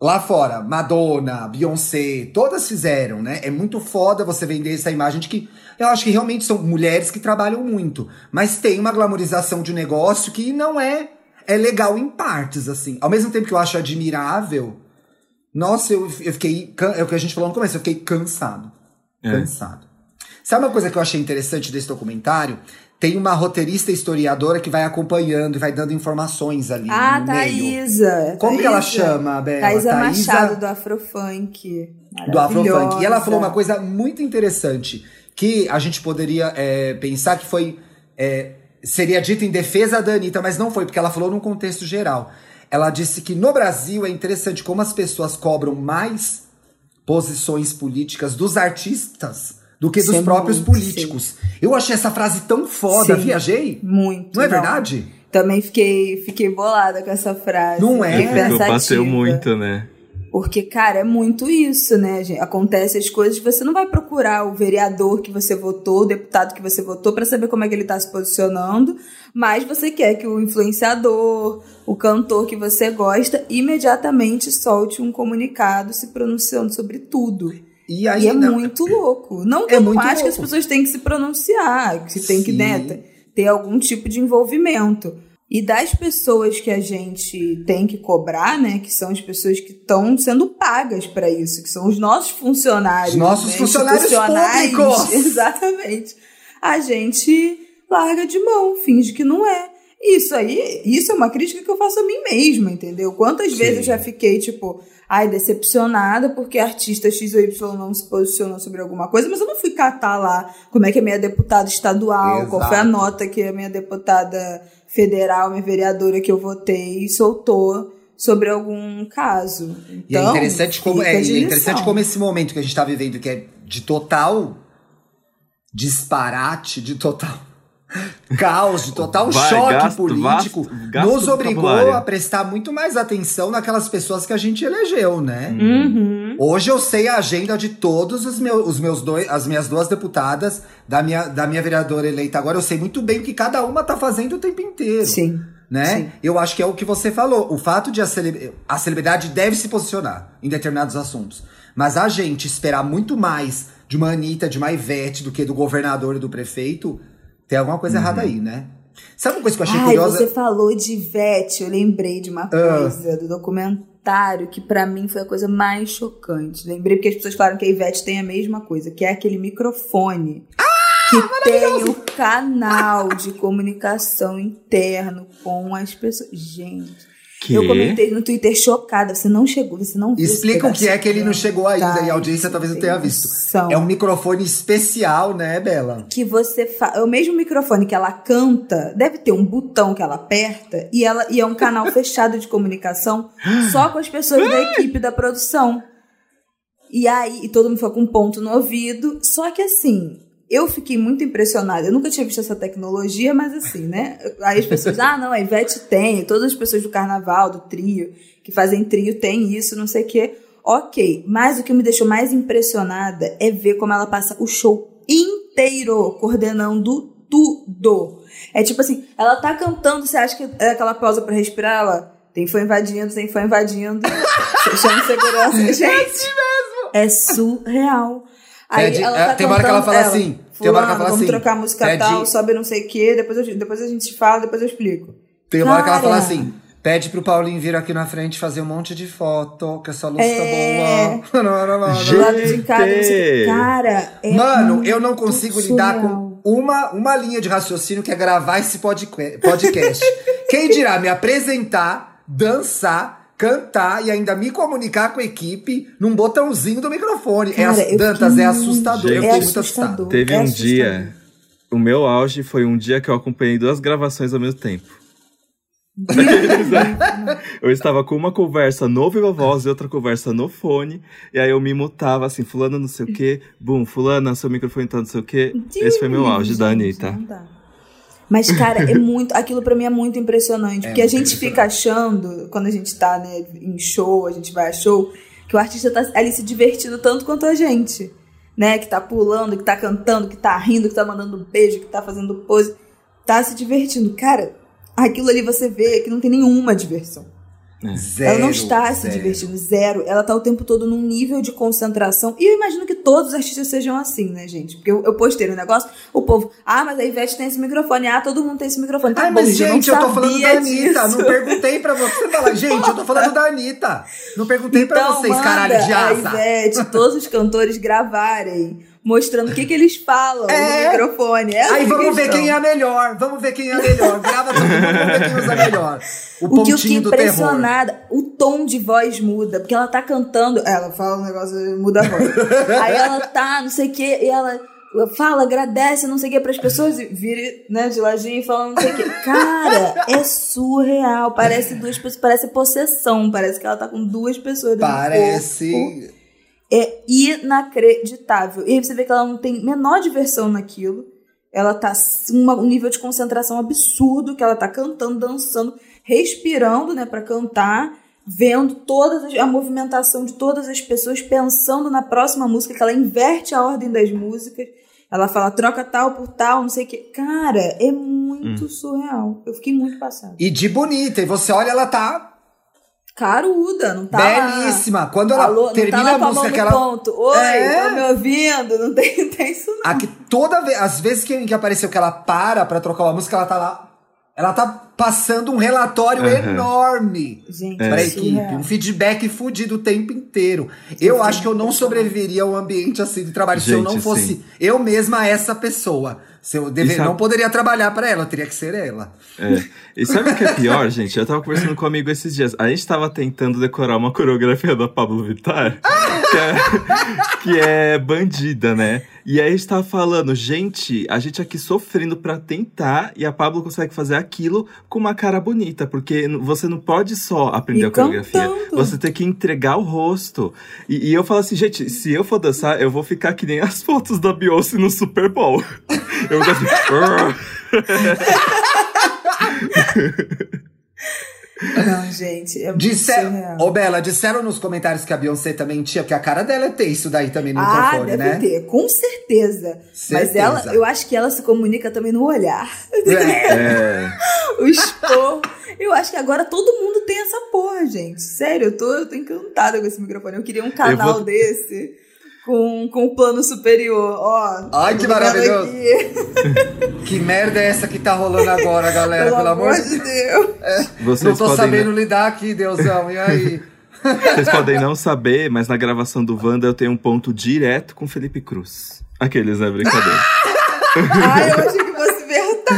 Lá fora, Madonna, Beyoncé, todas fizeram, né? É muito foda você vender essa imagem de que eu acho que realmente são mulheres que trabalham muito, mas tem uma glamorização de um negócio que não é é legal em partes assim. Ao mesmo tempo que eu acho admirável, nossa, eu, eu fiquei é o que a gente falou no começo, eu fiquei cansado. É. Cansado. Sabe uma coisa que eu achei interessante desse documentário? Tem uma roteirista historiadora que vai acompanhando e vai dando informações ali Ah, no meio. Thaísa. Como que ela Thaísa. chama, Bela? Thaísa Thaísa- Machado, do Afrofunk. do Afrofunk. E ela falou uma coisa muito interessante que a gente poderia é, pensar que foi é, seria dito em defesa da Anitta, mas não foi, porque ela falou num contexto geral. Ela disse que no Brasil é interessante como as pessoas cobram mais posições políticas dos artistas do que dos é próprios muito, políticos. Eu achei essa frase tão foda, Sim. viajei. Muito. Não é verdade? Também fiquei, fiquei bolada com essa frase. Não é? Ficou, pensativa. bateu muito, né? Porque, cara, é muito isso, né, gente? Acontece as coisas, você não vai procurar o vereador que você votou, o deputado que você votou, pra saber como é que ele tá se posicionando, mas você quer que o influenciador, o cantor que você gosta, imediatamente solte um comunicado se pronunciando sobre tudo. E aí E é não- muito louco. Não que É eu muito acho que as pessoas têm que se pronunciar, que tem que né, ter algum tipo de envolvimento. E das pessoas que a gente tem que cobrar, né, que são as pessoas que estão sendo pagas para isso, que são os nossos funcionários, Os nossos né, funcionários públicos. Exatamente. A gente larga de mão, finge que não é. Isso aí, isso é uma crítica que eu faço a mim mesma, entendeu? Quantas Sim. vezes eu já fiquei, tipo, ai, decepcionada porque artista X ou Y não se posicionou sobre alguma coisa, mas eu não fui catar lá como é que a minha deputada estadual, qual foi a Exato. nota que a minha deputada federal, minha vereadora que eu votei, soltou sobre algum caso. E é Então, interessante como é, é interessante como esse momento que a gente tá vivendo, que é de total disparate, de total caos, de total Vai, choque gasto, político, vasto- gasto nos obrigou a prestar muito mais atenção naquelas pessoas que a gente elegeu, né? Uhum. Hoje eu sei a agenda de todos os meus, os meus dois, as minhas duas deputadas, da minha, da minha vereadora eleita agora, eu sei muito bem o que cada uma tá fazendo o tempo inteiro. Sim. Né? Sim. Eu acho que é o que você falou. O fato de a, cele- a celebridade deve se posicionar em determinados assuntos. Mas a gente esperar muito mais de uma Anitta, de uma Ivete, do que do governador e do prefeito, tem alguma coisa errada aí, né? Sabe uma coisa que eu achei Ai, curiosa? você falou de Ivete, eu lembrei de uma Ah. coisa do documentário que pra mim foi a coisa mais chocante. Lembrei porque as pessoas falaram que a Ivete tem a mesma coisa, que é aquele microfone Ah, que tem o canal de comunicação interno com as pessoas. Gente, Que? eu comentei no Twitter chocada, você não chegou, você não viu Explica o que é que ele não chegou ainda Tá, e a audiência talvez não tenha visto. noção. É um microfone especial, né, Bela? que você faz. É o mesmo microfone que ela canta, deve ter um botão que ela aperta e, ela, e é um canal fechado de comunicação só com as pessoas da equipe da produção. E aí, e todo mundo foi com um ponto no ouvido. Só que assim, eu fiquei muito impressionada. Eu nunca tinha visto essa tecnologia, mas assim, né? Aí as pessoas, ah, não, a Ivete tem, todas as pessoas do carnaval, do trio, que fazem trio, tem isso, não sei o quê. Ok, mas o que me deixou mais impressionada é ver como ela passa o show inteiro coordenando tudo. É tipo assim, ela tá cantando, você acha que é aquela pausa pra respirar? Ela tem foi invadindo, tem foi invadindo, fechando segurança. Gente, é surreal. Aí Pede- ela é, tá tem uma hora que ela fala assim, tem uma hora que ela fala vamos assim, trocar a música pede- tal, sobe não sei o quê, depois, eu- depois a gente fala, depois eu explico. Tem uma hora que ela Cara. fala assim: pede pro Paulinho vir aqui na frente fazer um monte de foto, que essa luz É. tá boa. Não, não, não, não. Do lado de cá, não sei o quê. Cara, é Mano, eu não consigo lidar surreal. com uma, uma linha de raciocínio que é gravar esse podcast. Quem dirá me apresentar, dançar, cantar e ainda me comunicar com a equipe num botãozinho do microfone. é Cara, ass- eu Dantas, fiquei é assustador. eu é fiquei muito assustador. assustado. Teve É um assustador. dia. O meu auge foi um dia que eu acompanhei duas gravações ao mesmo tempo. eu estava com uma conversa no Viva Voz e outra conversa no fone. E aí eu me mutava assim, fulano não sei o quê, bum, fulana, seu microfone tá não sei o quê. Esse foi meu auge da Gente, Anitta. não dá. Mas, cara, é muito. Aquilo pra mim é muito impressionante. porque a muito gente fica achando, quando a gente tá né, em show, a gente vai a show, que o artista tá ali se divertindo tanto quanto a gente. Né? Que tá pulando, que tá cantando, que tá rindo, que tá mandando um beijo, que tá fazendo pose. Tá se divertindo. Cara, aquilo ali você vê que não tem nenhuma diversão. Zero, ela não está se zero. divertindo, zero. Ela tá o tempo todo num nível de concentração. E eu imagino que todos os artistas sejam assim, né, gente? Porque eu, eu postei no negócio, o povo, ah, mas a Ivete tem esse microfone, ah, todo mundo tem esse microfone. Tá Ai, bom, mas eu não gente, eu tô falando da Anitta. disso. Não perguntei pra você. Você fala, gente, eu tô falando da Anitta. Não perguntei pra Então, vocês, manda caralho de a asa. Ivete, todos os cantores gravarem, mostrando o que, que eles falam É. no microfone. Essa Aí é vamos ver questão. quem é a melhor. Vamos ver quem é a melhor. Grava todo mundo, vamos ver quem usa melhor. O, O que eu fiquei pontinho do terror. impressionada, o tom de voz muda, porque ela tá cantando, ela fala um negócio, muda a voz. Aí ela tá, não sei o quê, e ela fala, agradece, não sei o quê, pras pessoas, e vira, né, de ladinho e fala não sei o quê. Cara, é surreal, parece duas pessoas, parece possessão, parece que ela tá com duas pessoas. Parece. É inacreditável. E aí você vê que ela não tem menor diversão naquilo. Ela tá uma, um nível de concentração absurdo, que ela tá cantando, dançando, respirando, né, para cantar, vendo todas as- a movimentação de todas as pessoas, pensando na próxima música, que ela inverte a ordem das músicas. Ela fala, troca tal por tal, não sei o quê. Cara, é muito surreal. Eu fiquei muito passada. E de bonita. E você olha, ela tá Caruda, não tá lá- belíssima. Quando ela Alô, termina não tá a música que ela. ponto. Oi, É. tá me ouvindo? Não tem, tem isso não. Aqui, toda vez, as vezes que, que apareceu que ela para pra trocar uma música, ela tá lá. Ela tá passando um relatório Aham. enorme Gente, pra é equipe. Um feedback fudido o tempo inteiro. Eu acho que eu não sobreviveria a um ambiente assim de trabalho se eu não Gente, fosse sim. eu mesma essa pessoa. Se eu deve, sabe- não poderia trabalhar pra ela, eu teria que ser ela. É. E sabe o que é pior, gente? Eu tava conversando com um amigo esses dias. A gente tava tentando decorar uma coreografia da Pablo Vittar, que é, que é bandida, né? E aí a gente tava falando, gente, a gente aqui sofrendo pra tentar, e a Pablo consegue fazer aquilo, com uma cara bonita, porque você não pode só aprender E a coreografia. cantando. Você tem que entregar o rosto. E, e eu falo assim, gente, se eu for dançar, eu vou ficar que nem as fotos da Beyoncé no Super Bowl. Eu vou assim, Não, gente, é muito surreal. ô Bela, disseram nos comentários que a Beyoncé também tinha, porque a cara dela é ter isso daí também no Ah, microfone, deve né? ter, com certeza. Mas Certeza. ela, eu acho que ela se comunica também no olhar. É. é. o expor. Eu acho que agora todo mundo tem essa porra, gente. Sério, eu tô, eu tô encantada com esse microfone. Eu queria um canal vou- desse com, com o plano superior. Ó, Ai, que maravilhoso. Que merda é essa que tá rolando agora, galera? Pelo, amor de Deus. Vocês Não tô podem sabendo lidar aqui, Deusão. E aí? Vocês podem não saber, mas na gravação do Wanda eu tenho um ponto direto com Felipe Cruz. Aqueles, né? Brincadeira. Ai, eu achei que fosse verdade.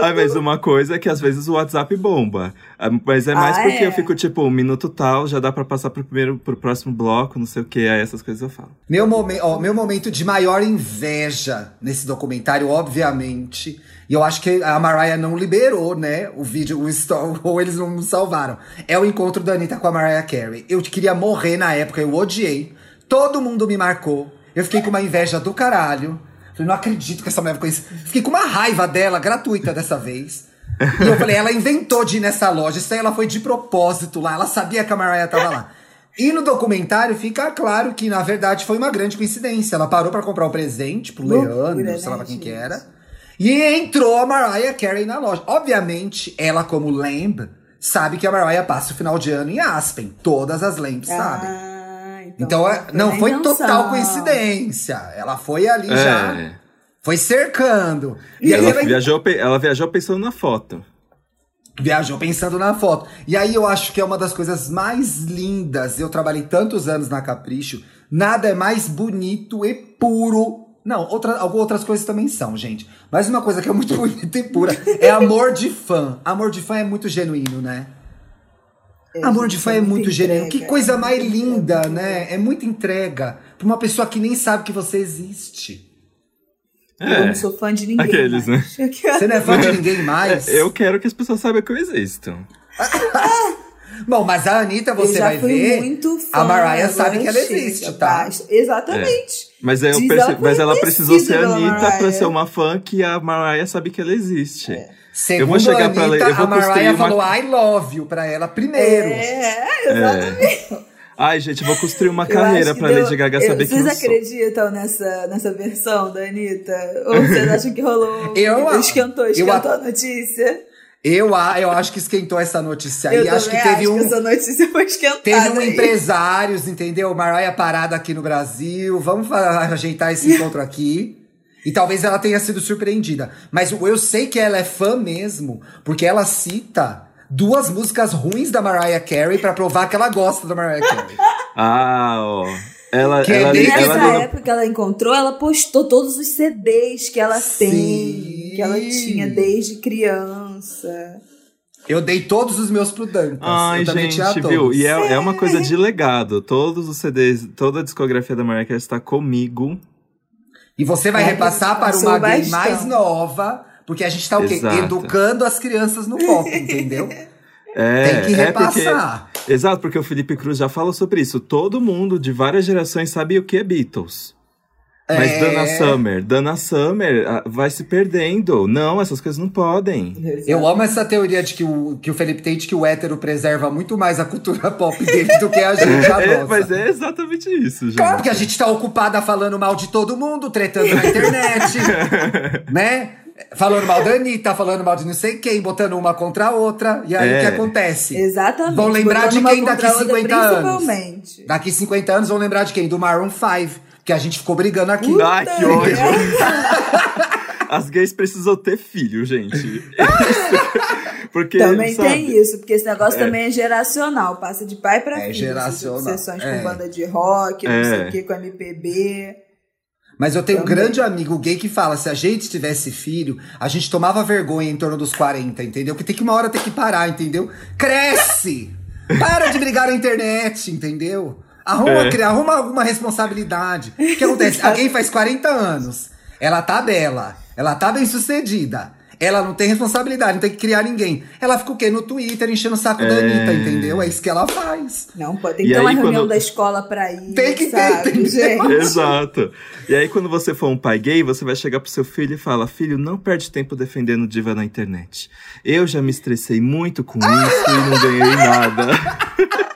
Ah, mas uma coisa é que às vezes o WhatsApp bomba. Ah, Mas é mais Ah, porque é? eu fico, tipo, um minuto tal, já dá pra passar pro primeiro, pro próximo bloco, não sei o que, aí essas coisas eu falo. Meu, momen ó, meu momento de maior inveja nesse documentário, obviamente. E eu acho que a Mariah não liberou, né? O vídeo, o story, ou eles não salvaram. É o encontro da Anitta com a Mariah Carey. Eu queria morrer na época, eu odiei. Todo mundo me marcou. Eu fiquei com uma inveja do caralho. Falei, não acredito que essa mulher isso. Fiquei com uma raiva dela, gratuita dessa vez. E eu falei, ela inventou de ir nessa loja. Isso aí ela foi de propósito lá. Ela sabia que a Mariah tava lá. E no documentário fica claro que, na verdade, foi uma grande coincidência. Ela parou pra comprar um presente pro Leandro, sei lá né, pra quem que era. E entrou a Mariah Carey na loja. Obviamente, ela, como Lamb, sabe que a Mariah passa o final de ano em Aspen. Todas as Lambs sabem. Ah, Então, é- não na foi intenção. total coincidência. Ela foi ali já. É. Foi cercando. E aí Ela ela viajou, ela viajou pensando na foto. viajou pensando na foto. E aí eu acho que é uma das coisas mais lindas. Eu trabalhei tantos anos na Capricho. Nada é mais bonito e puro. Não, outra, algumas outras coisas também são, gente. Mas uma coisa que é muito bonita e pura é amor de fã. Amor de fã é muito genuíno, né? É, Amor de fã é é muito genuíno. Que coisa é mais linda, né? É muita entrega pra uma pessoa que nem sabe que você existe. Eu É. não sou fã de ninguém. Aqueles, né? mais. Você não é fã de ninguém mais? Eu quero que as pessoas saibam que eu existo. Bom, mas a Anitta, Eu você vai ver. muito fã. a Mariah sabe que ela existe, tá? Exatamente. Mas, eu perce- ela mas ela precisou ser pela Anitta pra ser uma fã que a Mariah sabe que ela existe. Segundo Eu vou chegar a Anitta, pra ler- eu vou a Mariah construir uma- falou I love you pra ela primeiro. É, exatamente. Ai, gente, vou construir uma Eu carreira pra deu- Lady Gaga eu- saber quem Vocês eu sou. acreditam nessa, nessa versão da Anitta? Ou vocês acham que rolou? Eu- esquentou, eu- esquentou a notícia? Eu, a- eu acho que esquentou essa notícia aí. eu acho que teve acho um. que essa notícia foi esquentada. Teve um aí. empresários, entendeu? Mariah parada aqui no Brasil. Vamos ajeitar esse encontro aqui. E talvez ela tenha sido surpreendida. Mas eu sei que ela é fã mesmo, porque ela cita duas músicas ruins da Mariah Carey pra provar que ela gosta da Mariah Carey. Ah, ó. Ela, Que é ela, Nessa ela- época que ela encontrou, ela postou todos os CDs que ela Sim. tem, que ela tinha desde criança. Eu dei todos os meus pro Dantas. Ai, eu também gente, viu? E é, é uma coisa de legado. Todos os CDs, toda a discografia da Mariah Carey está comigo. E você vai É, repassar para uma gay mais nova, porque a gente tá o quê? Exato. Educando as crianças no pop, entendeu? É, Tem que é porque- repassar. Exato, porque o Felipe Cruz já falou sobre isso. Todo mundo de várias gerações sabe o que é Beatles. Mas É. Dana Summer, Dana Summer ah, vai se perdendo. Não, essas coisas não podem. Eu amo essa teoria de que o, que o Felipe de que o hétero preserva muito mais a cultura pop dele do que a gente, a É, mas é exatamente isso, gente. Claro que a gente tá ocupada falando mal de todo mundo, tretando na internet, né? Falando mal da Anitta, falando mal de não sei quem, botando uma contra a outra. E aí o É. que acontece? Exatamente. Vão lembrar botando de quem daqui contra a outra, 50 anos? Daqui 50 anos vão lembrar de quem? Do Maroon 5, que a gente ficou brigando aqui. Ai, que ódio. As gays precisam ter filho, gente. porque, Também sabe, tem isso, porque esse negócio também é geracional, passa de pai pra É filho. geracional, Sessões é. com banda de rock, não sei É. o que, com MPB. Mas eu tenho um Também. grande amigo gay que fala: se a gente tivesse filho, a gente tomava vergonha em torno dos 40, entendeu? Que tem que uma hora ter que parar, entendeu? Cresce! Para de brigar na internet, entendeu? Arruma, É. cria- arruma alguma responsabilidade. O que acontece? A gay faz 40 anos. Ela tá bela, ela tá bem sucedida. Ela não tem responsabilidade, não tem que criar ninguém. Ela fica o quê? No Twitter, enchendo o saco da É. Anitta, entendeu? É isso que ela faz. Não, pode tem que ter uma reunião quando- da escola pra ir. Tem que ter, sabe, tem que ter. gente? Exato. E aí, quando você for um pai gay, você vai chegar pro seu filho e fala: Filho, não perde tempo defendendo diva na internet. Eu já me estressei muito com isso e não ganhei nada.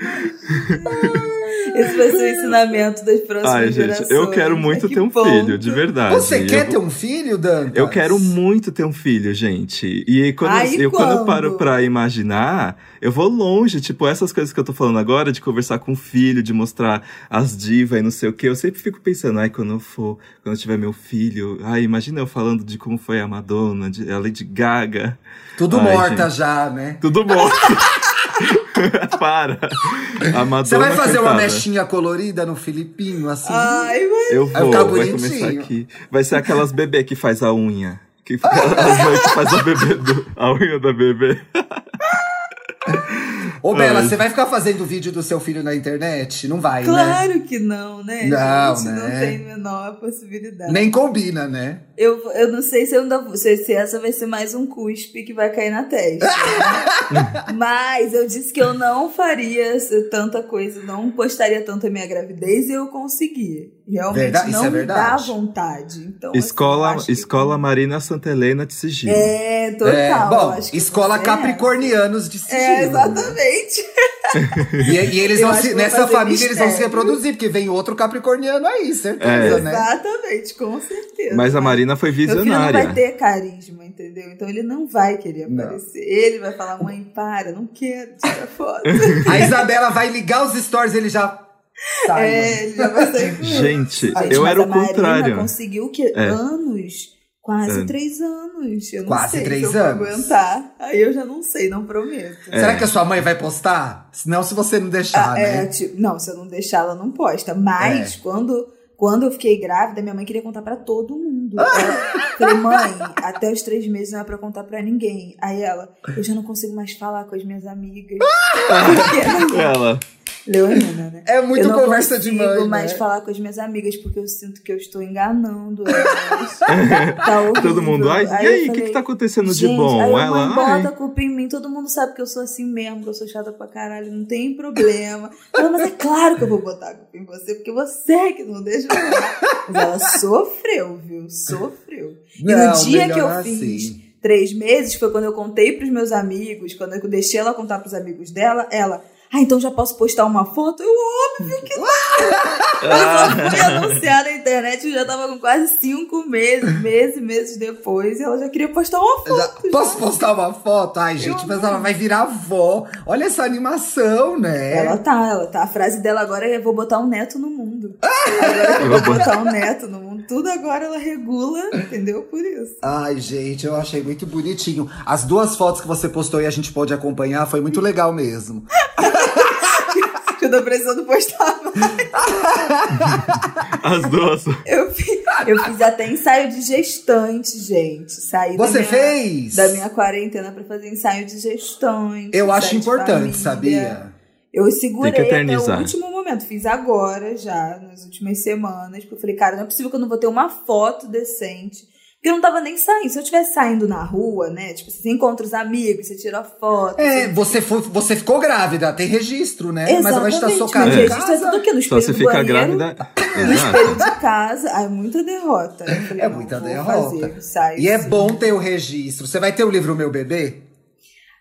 Gente. Esse vai ser o ensinamento das próximas Ai, gente, gerações. eu quero muito que ter um ponto? filho, de verdade. Você Eu quer vou- ter um filho, Dan? Eu quero muito ter um filho, gente. E quando, Ai, e eu, quando eu paro pra imaginar, eu vou longe. Tipo, essas coisas que eu tô falando agora, de conversar com o filho, de mostrar as divas e não sei o quê. Eu sempre fico pensando, ai, quando eu for, quando eu tiver meu filho. Ai, imagina eu falando de como foi a Madonna, de, a Lady Gaga. Tudo Ai, morta gente. já, né? Tudo bom. Para. A Madonna Você vai fazer uma cantada. mechinha colorida no Filipinho, assim? Ai, mas Eu Vai vou, vai bonitinho. começar aqui. Vai ser aquelas bebê que faz a unha. Que fica, as mães que faz a, bebê do- a unha da bebê. Ô, Bela, você vai ficar fazendo vídeo do seu filho na internet? Não vai, né? claro que não, né? Não, gente, né? Não tem a menor possibilidade. Nem combina, né? Eu, eu não sei se, eu ainda, se, se essa vai ser mais um cuspe que vai cair na testa. né? Mas eu disse que eu não faria tanta coisa, não postaria tanto a minha gravidez e eu consegui. Realmente Verdade, não é me dá vontade. Então, assim, Escola, eu acho que- escola Marina Santa Helena de Sigilo. É, total. É, bom, acho que escola você capricornianos de sigilo. É, né? Exatamente. E, e eles vão se, que nessa família eles vão se mistério. reproduzir, porque vem outro capricorniano aí, certeza, É. né? Exatamente, com certeza. Mas a Marina foi Meu filho não visionária. vai ter carisma, entendeu? Então ele não vai querer Não. aparecer. Ele vai falar, mãe, para, não quero tirar foto. A Isabela vai ligar os stories, ele já sai. é, ele já vai sair ele. Gente, Gente, eu era a o Marina contrário. conseguiu o quê? É. Anos? Quase Anos. três anos. Eu não Quase sei três se eu anos. vou aguentar. Aí eu já não sei, não prometo. É. Será que a sua mãe vai postar? Não, se você não deixar, Ah, é, né? tipo, não, se eu não deixar, ela não posta. Mas É. quando, quando eu fiquei grávida, minha mãe queria contar pra todo mundo. Ela- falei, mãe, até os três meses não é pra contar pra ninguém. Aí ela, eu já não consigo mais falar com as minhas amigas. Porque Ela. Leonina, né? É muito eu não conversa de consigo mãe, mais né? falar com as minhas amigas porque eu sinto que eu estou enganando elas. tá horrível. Todo mundo, ai, e eu aí, o que, que tá acontecendo de bom? aí Ela, mãe ai. bota a culpa em mim, todo mundo sabe que eu sou assim mesmo, que eu sou chata pra caralho, não tem problema. Ela, mas é claro que eu vou botar a culpa em você, porque você é que não deixa eu falar. Mas ela sofreu, viu? Sofreu. E Não, no dia que eu melhor fiz assim. três meses, foi quando eu contei pros meus amigos, quando eu deixei ela contar pros amigos dela, ela. Ah, então já posso postar uma foto? Eu, óbvio que não. Eu fui anunciar na internet, eu já tava com quase cinco meses, meses, meses depois, e ela já queria postar uma foto. Já- Posso postar uma foto? Ai, gente, mas ela vai virar avó. Olha essa animação, né? Ela tá, ela tá. A frase dela agora é: vou botar um neto no mundo. Agora eu vou botar um neto no mundo. Tudo agora ela regula, entendeu? Por isso. Ai, gente, eu achei muito bonitinho. As duas fotos que você postou e a gente pode acompanhar foi muito legal mesmo. Que eu tô precisando postar mais. As duas. Eu fiz, eu fiz até ensaio de gestante, gente. Saí da Você minha, fez? Da minha quarentena pra fazer ensaio de gestante. Eu acho importante, família. sabia? Eu segurei até o último momento. Fiz agora, já, nas últimas semanas. Porque eu falei, cara, não é possível que eu não vou ter uma foto decente. Porque eu não tava nem saindo. Se eu estivesse saindo na rua, né? Tipo, você encontra os amigos, você tira foto. É, você, foi, você ficou grávida, tem registro, né? Mas a gente tá Exatamente, socada mas em registro é tudo aqui no Só espelho você do fica banheiro, grávida. no espelho de casa. Ah, é muita derrota. Eu falei, É muita derrota. Fazer, ensaio, E é bom ter o registro. Você vai ter o livro Meu Bebê?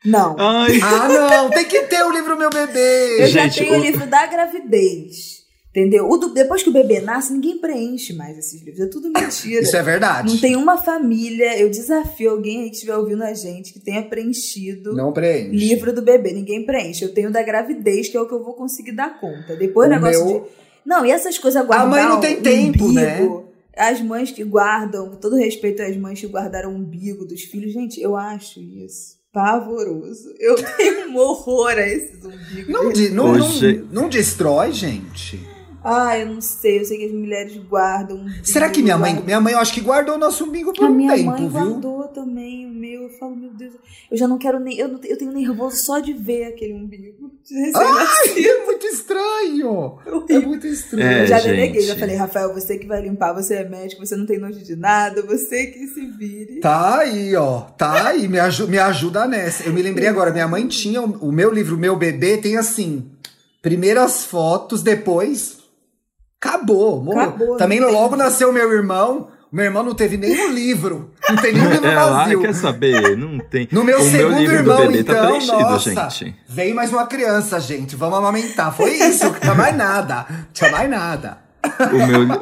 Não. Ai, Ah, não! Tem que ter o livro Meu Bebê! Eu Gente, já tenho o livro da gravidez. Entendeu? O do- depois que o bebê nasce, ninguém preenche mais esses livros. É tudo mentira. Isso é verdade. Não tem uma família. Eu desafio alguém aí que estiver ouvindo a gente que tenha preenchido Não preenche. livro do bebê. Ninguém preenche. Eu tenho da gravidez, que é o que eu vou conseguir dar conta. Depois o O negócio meu- de. Não, e essas coisas guardar mãe não tem tempo, umbigo, né? As mães que guardam, com todo respeito às mães que guardaram o umbigo dos filhos. Gente, eu acho isso pavoroso. Eu tenho um horror a esses umbigos. Não, di- não, não, Hoje- não destrói, gente. Ah, eu não sei. Eu sei que as mulheres guardam. Será que minha mãe. guardam- Minha mãe, eu acho que guardou o nosso umbigo por A um minha tempo, mãe viu? guardou também o meu. Eu falo, meu Deus, eu já não quero nem. Eu, não, eu tenho nervoso só de ver aquele umbigo. Recém-nascido. É muito estranho. É muito estranho. É, Eu já gente. deleguei, já falei, Rafael, você que vai limpar, você é médico, você não tem nojo de nada, você que se vire. Tá aí, ó. Tá aí. Me, aju me ajuda nessa. Eu me lembrei agora, minha mãe tinha o, o meu livro, Meu Bebê, tem assim. Primeiras fotos, depois. Acabou, morreu. Acabou, Também logo nasceu meu irmão. Meu irmão não teve nenhum livro. Não tem nenhum livro É lá, vazio. quer saber? Não tem. No meu o segundo meu livro irmão, do bebê tá então, preenchido, nossa, gente. vem mais uma criança, gente. Vamos amamentar. Foi isso, não tinha mais nada. Não tinha mais nada. O meu,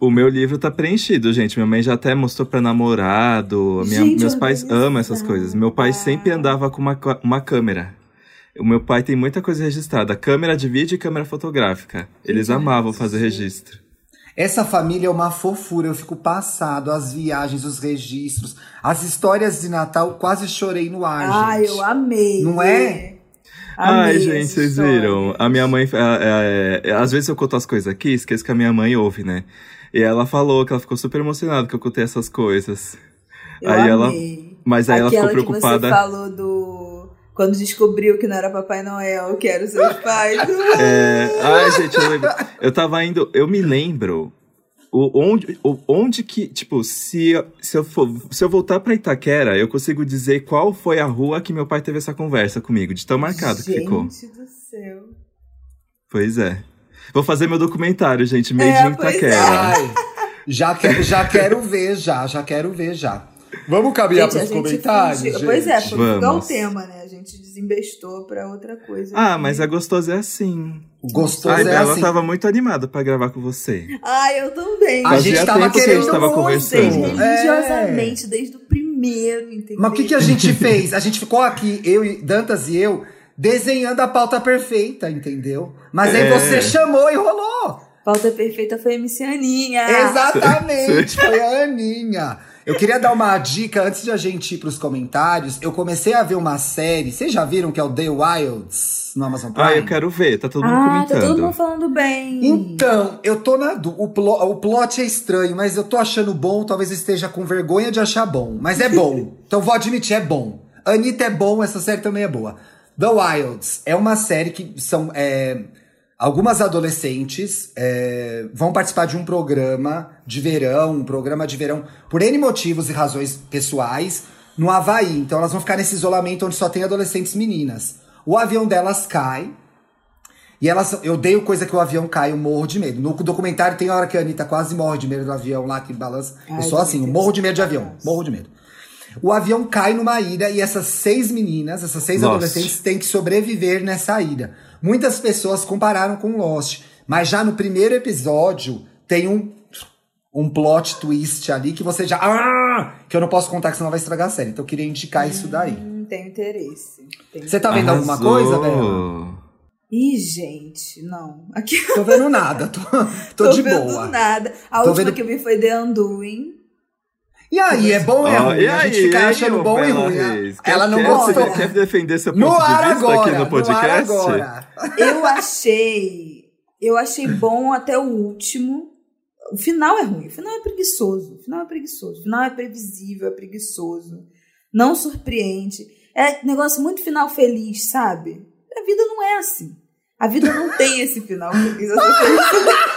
o meu livro tá preenchido, gente. Minha mãe já até mostrou pra namorado. Minha- Gente, meus pais amam essas coisas. Meu pai sempre andava com uma, uma câmera. O meu pai tem muita coisa registrada. Câmera de vídeo e câmera fotográfica. Eles amavam fazer registro. Essa família é uma fofura, eu fico passado, as viagens, os registros, as histórias de Natal, quase chorei no ar, Ai, gente. eu amei. Não é? Ai, Amei gente, essa vocês história. viram? A minha mãe. é, é, é, às vezes eu conto as coisas aqui, esqueço que a minha mãe ouve, né? E ela falou que ela ficou super emocionada que eu contei essas coisas. Eu aí ela. amei. Mas aí Aquela ela ficou preocupada. que você falou do... Quando descobriu que não era Papai Noel, que eram seus pais. É, ai, gente, eu lembro. Eu tava indo. Eu me lembro. O, onde, o, onde que, tipo, se, eu- se, eu for, se eu voltar pra Itaquera, eu consigo dizer qual foi a rua que meu pai teve essa conversa comigo, de tão marcado que ficou. Gente do céu. Pois é. Vou fazer meu documentário, gente, Made É, in pois é. Itaquera. Ai, já, quero, já quero ver, já, já quero ver, já. Vamos caminhar Gente, a pros gente comentários, fugiu- gente? Pois é, foi o tema, né? A gente desembestou pra outra coisa. Ah, aqui. mas a gostosa é assim. O gostoso Ai, é Bela assim. tava muito animada pra gravar com você. Ai, eu também. A Fazia gente tava tempo que a querendo gente tava conversando. religiosamente, desde o primeiro, entendeu? Mas o que, que a gente fez? A gente ficou aqui, eu e Dantas e eu, desenhando a pauta perfeita, entendeu? Mas aí É. você chamou e rolou. Pauta perfeita foi a Missianinha. Exatamente, foi a Aninha. Eu queria dar uma dica antes de a gente ir pros comentários. Eu comecei a ver uma série, vocês já viram que é o The Wilds no Amazon Prime? Ah, eu quero ver, tá todo mundo Ah, comentando. tá todo mundo falando bem. Então, eu tô na. O, plo- o plot é estranho, mas eu tô achando bom. Talvez eu esteja com vergonha de achar bom. Mas é bom. então vou admitir, é bom. Anitta é bom, essa série também é boa. The Wilds é uma série que são. é, algumas adolescentes é, vão participar de um programa de verão, um programa de verão, por N motivos e razões pessoais, no Havaí. Então elas vão ficar nesse isolamento onde só tem adolescentes meninas. O avião delas cai. E elas, eu odeio coisa que o avião cai, eu morro de medo. No documentário tem a hora que a Anitta quase morre de medo do avião lá, que balança. Ai, eu sou assim, eu morro de medo de avião. Morro de medo. O avião cai numa ilha e essas seis meninas, essas seis Lost. adolescentes, têm que sobreviver nessa ilha. Muitas pessoas compararam com Lost, mas já no primeiro episódio tem um, um plot twist ali que você já. Ah! Que eu não posso contar, que senão vai estragar a série. Então eu queria indicar isso daí. Não tenho interesse. Tenho- Você tá vendo alguma coisa, Bela? Ih, gente, não. Aqui Tô vendo nada, tô, tô, tô de vendo boa. nada. A Tô última vendo- que eu vi foi The Undoing. E aí, é bom ou é ruim? a gente fica achando bom e ruim. né? Reis? Ela não gostou. Quer defender seu ponto No de ar vista agora, aqui no no ar podcast? agora. Eu achei. Eu achei bom até o último. O final é ruim. O final é preguiçoso. O final é preguiçoso. O final é previsível, é preguiçoso. Não surpreende. É negócio muito final feliz, sabe? A vida não é assim. A vida não tem esse final feliz. essa felicidade.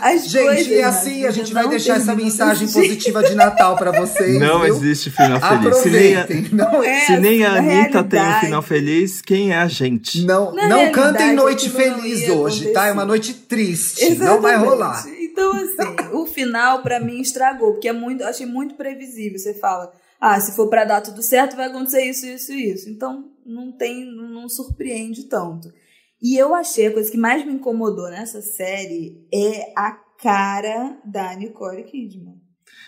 As Gente, coisas e na assim a gente vai deixar essa mensagem positiva de Natal pra vocês. Não viu? existe final feliz. Se nem a. Não, É, se nem a Anitta tem um final feliz, quem é a gente? não, Na não cantem noite não feliz hoje, tá? É uma noite triste. Não vai Exatamente. rolar. Então, assim, o final pra mim estragou, porque é muito, eu achei muito previsível. Você fala, ah, se for pra dar tudo certo, vai acontecer isso, isso e isso. Então, não tem, não, não surpreende tanto. E eu achei a coisa que mais me incomodou nessa série é a cara da Nicole Kidman.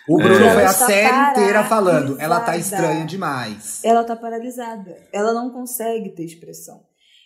O É. Bruno Ela foi a está série inteira falando. Ela tá estranha demais. Ela tá paralisada. Ela não consegue ter expressão.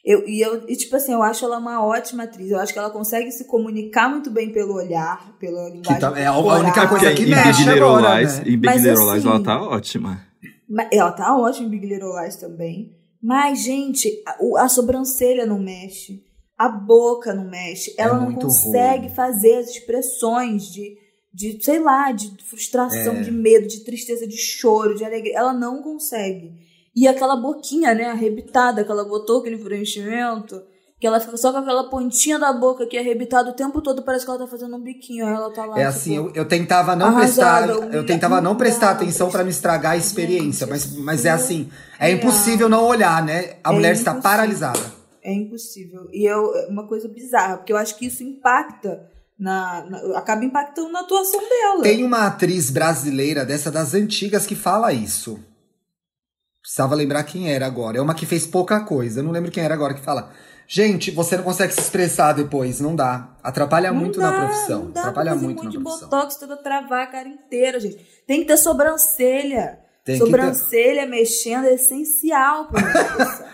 Eu, e eu, e, tipo assim, eu acho ela uma ótima atriz. Eu acho que ela consegue se comunicar muito bem pelo olhar, pela linguagem. tá- é a única coisa que em mexe Big agora, Lies, né? em Big Little Lies assim- ela tá ótima. Mas Ela tá ótima em Big Little Lies também. Mas, gente, a, a sobrancelha não mexe. A boca não mexe. Ela não muito consegue ruim. fazer as expressões de, de, sei lá, de frustração, É. de medo, de tristeza, de choro, de alegria. Ela não consegue. E aquela boquinha, né, arrebitada, que ela botou aquele preenchimento, que ela fica só com aquela pontinha da boca que é arrebitada o tempo todo, parece que ela tá fazendo um biquinho. Aí ela tá lá. É tipo, assim, eu, eu tentava não arrasada, prestar, eu tentava não prestar atenção pra não estragar a experiência, Gente, mas, mas é é assim, é impossível não olhar, né? A É mulher está paralisada. É impossível. E eu, é uma coisa bizarra, porque eu acho que isso impacta na, na- acaba impactando na atuação dela. Tem uma atriz brasileira dessa das antigas que fala isso. Precisava lembrar quem era agora. É uma que fez pouca coisa. Eu não lembro quem era agora que fala. Gente, você não consegue se expressar depois, não dá. Atrapalha Não muito dá, na profissão. Não dá Atrapalha fazer muito um monte na de profissão. botox, toda travar a cara inteira, gente. Tem que ter sobrancelha. Tem que ter- sobrancelha mexendo é essencial pra profissão.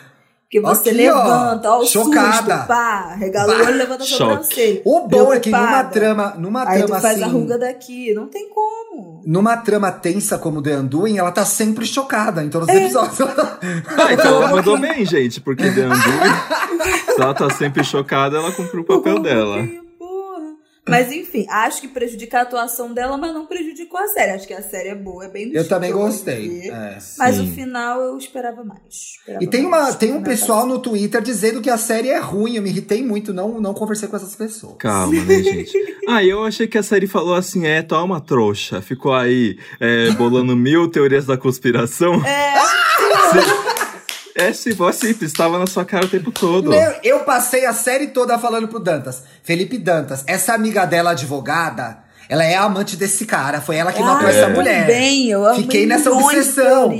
Porque você Aqui, ó, levanta, ó, o chocada. susto, pá, regala o olho, levanta a Choque. sobrancelha. O bom é que numa Preocupada. trama, numa Aí tu trama faz assim, a ruga daqui, não tem como. Numa trama tensa como The Undoing, ela tá sempre chocada em todos os É. episódios. Ah, então ela mandou bem, gente, porque The Undoing, se ela tá sempre chocada, ela cumpriu o papel dela. Mas enfim, acho que prejudica a atuação dela, mas não prejudicou a série. Acho que a série é boa, é bem do Eu também gostei. ver. é. Mas Sim. o final eu esperava mais. Esperava E tem, mais. uma, tem um Mas pessoal no Twitter dizendo que a série é ruim. Eu me irritei muito, não, não conversei com essas pessoas. Calma, né, gente? Ah, eu achei que a série falou assim, é, toma trouxa. Ficou aí é, bolando mil teorias da conspiração. É, É, se fosse simples, estava na sua cara o tempo todo. Meu, eu passei a série toda falando pro Dantas. Felipe Dantas, essa amiga dela, advogada, ela é a amante desse cara. Foi ela que matou ah, essa tudo mulher. Bem, eu amei Fiquei nessa obsessão.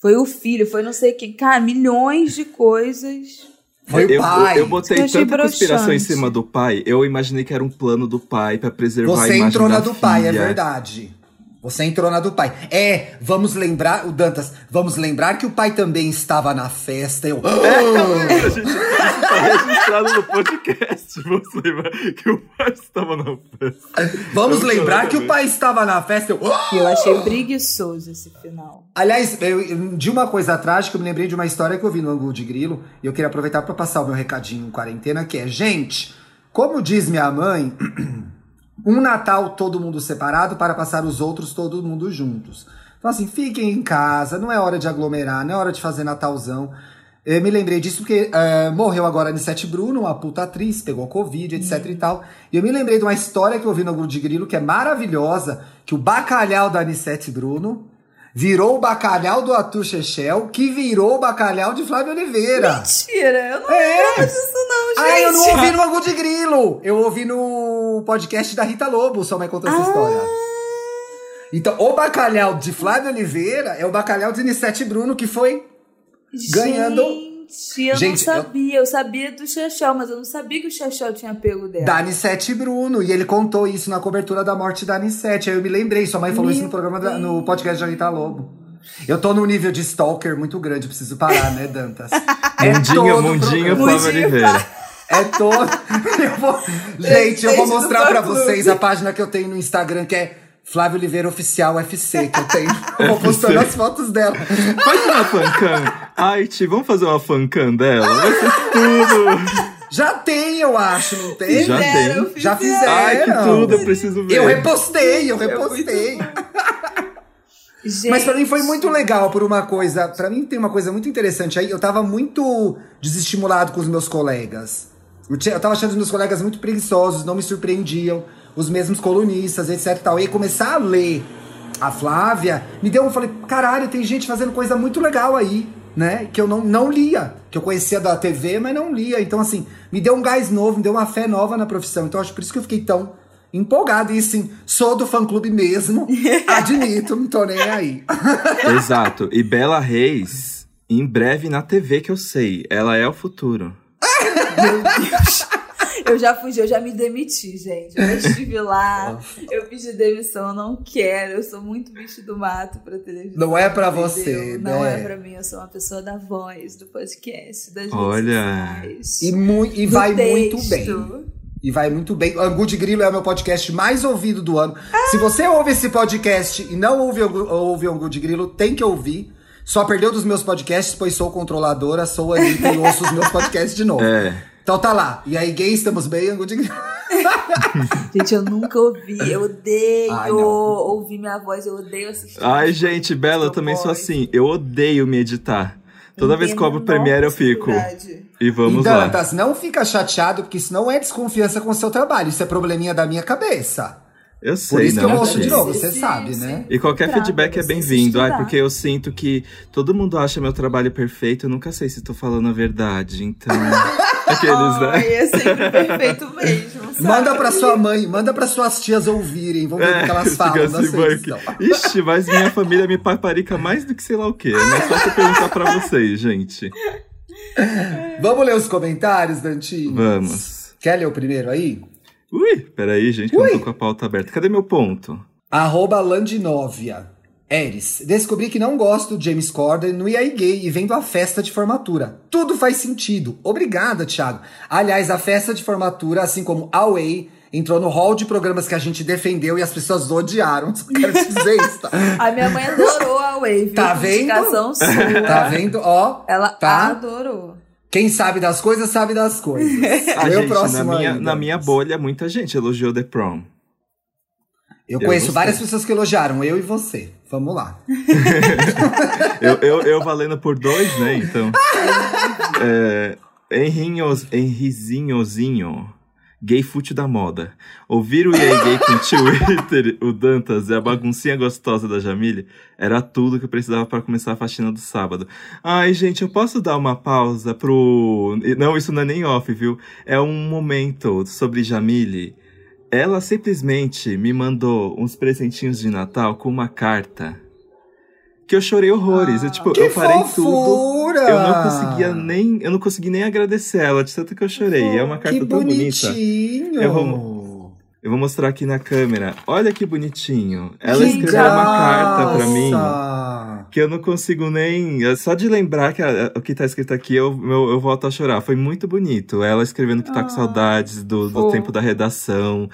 Foi o filho, foi não sei quem. Cara, milhões de coisas. Foi o eu, pai. eu, eu botei Eu tanta conspiração em cima do pai, eu imaginei que era um plano do pai pra preservar a Você imagem entrou na da do pai, é filha. verdade. Você entrou na do pai. É, vamos lembrar, o Dantas, vamos lembrar que o pai também estava na festa. Eu. A gente tá registrado no podcast. Vamos lembrar que o pai estava na festa. Vamos Eu lembrar que o pai estava na festa. Eu. E eu achei preguiçoso esse final. Aliás, eu- de uma coisa trágica, eu me lembrei de uma história que eu vi no Angu de Grilo. E eu queria aproveitar para passar o meu recadinho em quarentena, que é, gente, como diz minha mãe, um Natal todo mundo separado para passar os outros todo mundo juntos. Então, assim, fiquem em casa, não é hora de aglomerar, não é hora de fazer Natalzão. Eu me lembrei disso porque eh, morreu agora a Anissete Bruno, uma puta atriz, pegou Covid, etc e tal. E eu me lembrei de uma história que eu vi no Angu de Grilo, que é maravilhosa, que o bacalhau da Anissete Bruno virou o bacalhau do Arthur Chechel, que virou o bacalhau de Flávio Oliveira. Mentira, eu não É. lembro disso não, gente. Ah, eu não ouvi no Angu de Grilo! Eu ouvi no podcast da Rita Lobo, sua mãe contou essa história. Então, o bacalhau de Flávio Oliveira é o bacalhau de Anissete Bruno, que foi ganhando- Gente, eu Gente, não eu- sabia. Eu... sabia do Chechel, mas eu não sabia que o Chechel tinha pego dela. da Anissete Bruno. E ele contou isso na cobertura da morte da Anissete. Aí eu me lembrei, sua mãe falou Meu isso no programa, da- no podcast da Rita Lobo. Eu tô num nível de stalker muito grande, preciso parar, né, Dantas? É Mundinho, todo mundinho. Flávio Oliveira. É todo. Eu vou... Gente, eu vou mostrar pra fã-clube. vocês a página que eu tenho no Instagram, que é Flávio Oliveira Oficial UFC, que eu tenho. Eu vou postando as fotos dela. Faz uma fancam. Ai, Ti, vamos fazer uma fancam dela? Vai ser tudo. Já tem, eu acho, não tem? Já Fizeram, tem. Já fizeram. Ai, que tudo, eu preciso ver. Eu repostei, eu É repostei. Gente, Mas pra mim foi muito legal por uma coisa. Pra mim tem uma coisa muito interessante aí. Eu tava muito desestimulado com os meus colegas. Eu, tinha- eu tava achando os meus colegas muito preguiçosos, não me surpreendiam. Os mesmos colunistas, etc e tal. E aí começar a ler a Flávia, me deu. Eu falei, caralho, tem gente fazendo coisa muito legal aí, né? Que eu não, não lia. Que eu conhecia da TV, mas não lia. Então, assim, me deu um gás novo, me deu uma fé nova na profissão. Então, acho por isso que eu fiquei tão empolgado. E sim, sou do fã clube mesmo. Admito, não tô nem aí. Exato. E Bela Reis, em breve na TV que eu sei. Ela é o futuro. Meu Deus. Eu já fugi, eu já me demiti, gente. Eu já estive lá, eu pedi demissão, eu não quero. Eu sou muito bicho do mato pra televisão. Não é pra entendeu? você, Não né? é pra mim, eu sou uma pessoa da voz, do podcast, das Olha. redes sociais. E, mu e vai texto. muito bem. E vai muito bem. Angu de Grilo é o meu podcast mais ouvido do ano. Se você ouve esse podcast e não ouve, ouve Angu de Grilo, tem que ouvir. Só perdeu dos meus podcasts, pois sou controladora, sou Anitta e ouço os meus podcasts de novo. É. Então tá lá. E aí, gay, estamos bem? Angu de... Gente, eu nunca ouvi. Eu odeio Ai, ouvir minha voz. Eu odeio assistir. Ai, gente, Bela, eu também sou assim. Eu odeio me editar. Toda vez que cobro menor Premiere, eu fico. E vamos e lá. Dantas, não fica chateado, porque isso não é desconfiança com o seu trabalho. Isso é probleminha da minha cabeça. Eu sei, Por isso que não, eu ouço de novo, você sabe, sim. né? E qualquer feedback é bem-vindo. Ai, porque eu sinto que todo mundo acha meu trabalho perfeito. Eu nunca sei se tô falando a verdade. Então. Aqueles, né? Ai, é sempre perfeito mesmo. sabe? Manda pra sua mãe, manda pra suas tias ouvirem. Vamos ver o que elas fica falam na assim, sua edição. Ixi, mas minha família me paparica mais do que sei lá o quê. É mais fácil eu perguntar pra vocês, gente. Vamos ler os comentários, Dantinho? Vamos. Quer ler o primeiro aí? Ui, peraí, gente, que eu não tô com a pauta aberta. Cadê meu ponto? Arroba Landinóvia. Eris, descobri que não gosto do James Corden no IAI Gay e vendo a festa de formatura. Tudo faz sentido. Obrigada, Thiago. Aliás, a festa de formatura, assim como Away, entrou no hall de programas que a gente defendeu e as pessoas odiaram. Só quero te dizer isso, tá? A minha mãe adorou a Wave. Tá vendo? Tá vendo? Ó, Ela Tá. adorou. quem sabe das coisas, sabe das coisas. O gente, próximo na minha, na minha bolha, muita gente elogiou The Prom. Eu Eu conheço gostei. várias pessoas que elogiaram, eu e você. Vamos lá. Eu, eu, eu valendo por dois, né? Então. É, Henrinhos, Henrizinhozinho. Gay fute da moda. Ouvir o EA Gay com o Twitter, o Dantas e a baguncinha gostosa da Jamile era tudo que eu precisava para começar a faxina do sábado. Ai, gente, eu posso dar uma pausa pro. Não, isso não é nem off, viu? É um momento sobre Jamile. Ela simplesmente me mandou uns presentinhos de Natal com uma carta. Que eu chorei horrores. eu, tipo, eu parei tudo. fofura! Eu não conseguia nem. Eu não consegui nem agradecer ela, de tanto que eu chorei. É uma carta tão bonita. bonitinho. Eu vou- Eu vou mostrar aqui na câmera. Olha que bonitinho. Ela Que escreveu uma carta pra mim. Que eu não consigo nem. é Só de lembrar que a- o que tá escrito aqui, eu, eu, eu volto a chorar. Foi muito bonito. Ela escrevendo que tá com saudades do, do tempo da redação.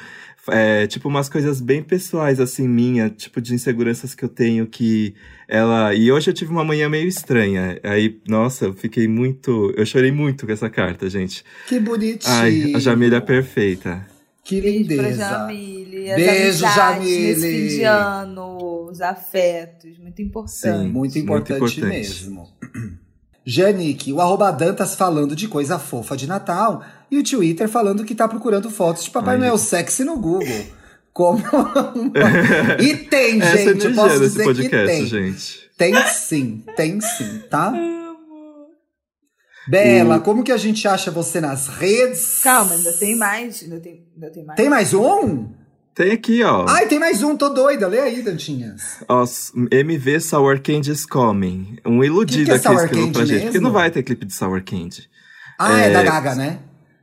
É, tipo, umas coisas bem pessoais, assim, minha, tipo, de inseguranças que eu tenho que ela. E hoje eu tive uma manhã meio estranha. Aí, nossa, eu fiquei muito. Eu chorei muito com essa carta, gente. Que bonitinho. Ai, a Jamília é perfeita. Que Beijo lindeza. Jamile. Beijo, Jamile. Fim de ano, os afetos. Muito importante. Sim. Muito Muito importante, importante. mesmo. Janique, o arroba Dantas falando de coisa fofa de Natal e o Twitter falando que tá procurando fotos de Papai Ai. Noel sexy no Google. Como uma- E tem, Essa gente, eu posso desse dizer que podcast, tem. gente. Tem sim, tem sim, tá? Bela, como que a gente acha você nas redes? Calma, ainda tem mais. Ainda tem, ainda tem mais. Tem mais um? Tem aqui, ó. Ai, tem mais um, tô doida. Lê aí, Dantinhas. Ó, MV Sour Candy's Coming. Um iludido Que que é aqui Sour escreveu pra gente. Porque mesmo? não vai ter clipe de Sour Candy. Ah, é, É, da Gaga, né?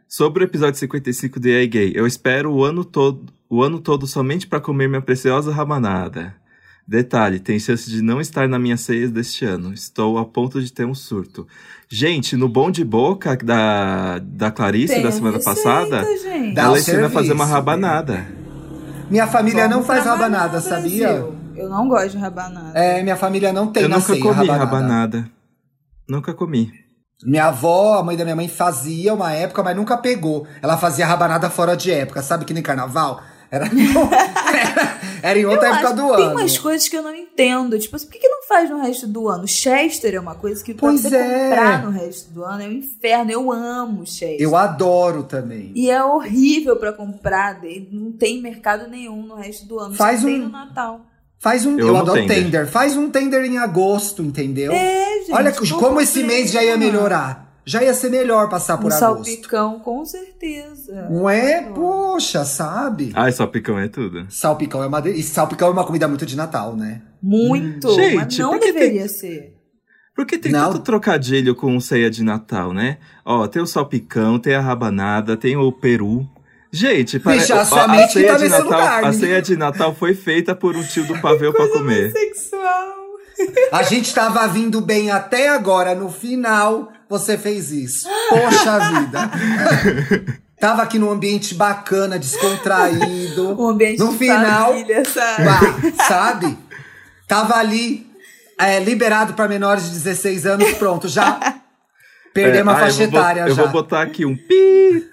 Sobre o episódio 55 de AI Gay. Eu espero o ano todo, o ano todo somente pra comer minha preciosa rabanada. Detalhe, tem chance de não estar na minha ceia deste ano. Estou a ponto de ter um surto. Gente, no Bom de Boca da, da Clarice Tem da a semana receita, passada, gente. Ela ensina a fazer uma rabanada. Minha família não Vamos faz trabalhar rabanada, sabia? Eu não gosto de rabanada. É, minha família não tem Eu nunca ceia comi rabanada. rabanada. Nunca comi. Minha avó, a mãe da minha mãe, fazia uma época, mas nunca pegou. Ela fazia rabanada fora de época, sabe que nem carnaval? Era, era, era em outra Eu época acho- do tem ano. umas coisas que eu não entendo. Tipo assim, por que, que não faz no resto do ano? Chester é uma coisa que pra Pois você é. comprar no resto do ano é um inferno. Eu amo Chester. Eu adoro também. E é horrível pra comprar. Não tem mercado nenhum no resto do ano. Faz Só tem um- no Natal. Faz um. Eu Eu, adoro tender. tender. Faz um tender em agosto, entendeu? É, gente. Olha como esse mês já ia melhorar. Já ia ser melhor passar por Um agosto. salpicão, com certeza. Não é? Poxa, sabe? Ai, só picão é tudo. Salpicão é uma de... E salpicão é uma comida muito de Natal, né? Muito. Gente, mas não que tem- deveria ser. Porque tem Não. tanto trocadilho com ceia de Natal, né? Ó, tem o salpicão, tem a rabanada, tem o peru. Gente, para... Bicha, a a, sua a mente ceia tá de nesse Natal, lugar, a né? ceia de Natal foi feita por um tio do pavê pra comer. Sexual. A gente tava vindo bem até agora, no final você fez isso. Poxa vida. tava aqui num ambiente bacana, descontraído. Um ambiente No de final, família, sabe? Bah, sabe? Tava ali, é, liberado para menores de 16 anos, pronto, já. Perdemos É, a ah, faixa eu etária Eu já. vou botar aqui um pi.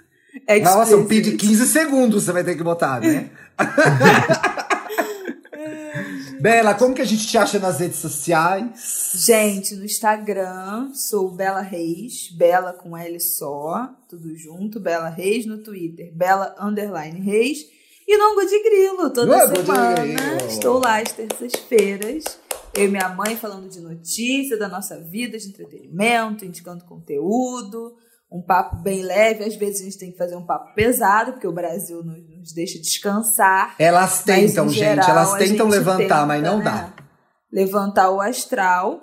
Nossa, um pi de Explicit. 15 segundos você vai ter que botar, né? Bela, como que a gente te acha nas redes sociais? Gente, no Instagram, sou Bela Reis, Bela com L só, tudo junto, Bela Reis. No Twitter, Bela Underline Reis. E no de Grilo, toda semana. Estou lá às terças-feiras. Eu e minha mãe falando de notícia, da nossa vida, de entretenimento, indicando conteúdo. Um papo bem leve. Às vezes a gente tem que fazer um papo pesado, porque o Brasil nos, nos deixa descansar. Elas Mas, tentam, gente, geral, elas a tentam gente levantar, tenta, mas não né, dá. Levantar o astral.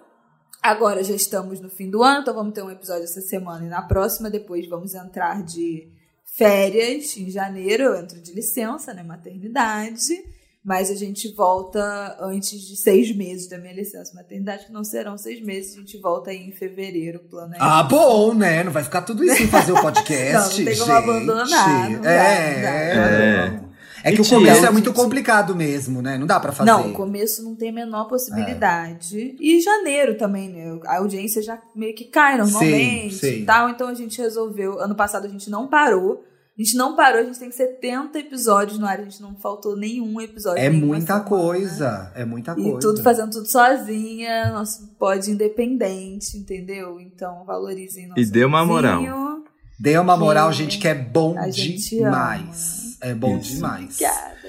Agora já estamos no fim do ano, então vamos ter um episódio essa semana e na próxima. Depois vamos entrar de férias em janeiro. Eu entro de licença, né? Maternidade. Mas a gente volta antes de seis meses da minha licença maternidade, que não serão seis meses. A gente volta aí em fevereiro. O plano é Ah, bom, né? Não vai ficar tudo isso sem fazer o podcast, Não, não tem como gente. abandonar, não dá, é, não dá. é. É que o Mentira. começo é muito complicado mesmo, né? Não dá pra fazer. Não, o começo não tem a menor possibilidade. E janeiro também, né? A audiência já meio que cai normalmente Sim, sim. e tal. Então a gente resolveu. Ano passado a gente não parou. A gente não parou, a gente tem 70 episódios no ar, a gente não faltou nenhum episódio. É muita semana. coisa. É muita E coisa. tudo fazendo tudo sozinha, nosso pod independente, entendeu? Então valorizem nosso E dê uma moral. Dê uma moral, gente, que é bom a gente demais. É bom Isso. demais. Obrigada.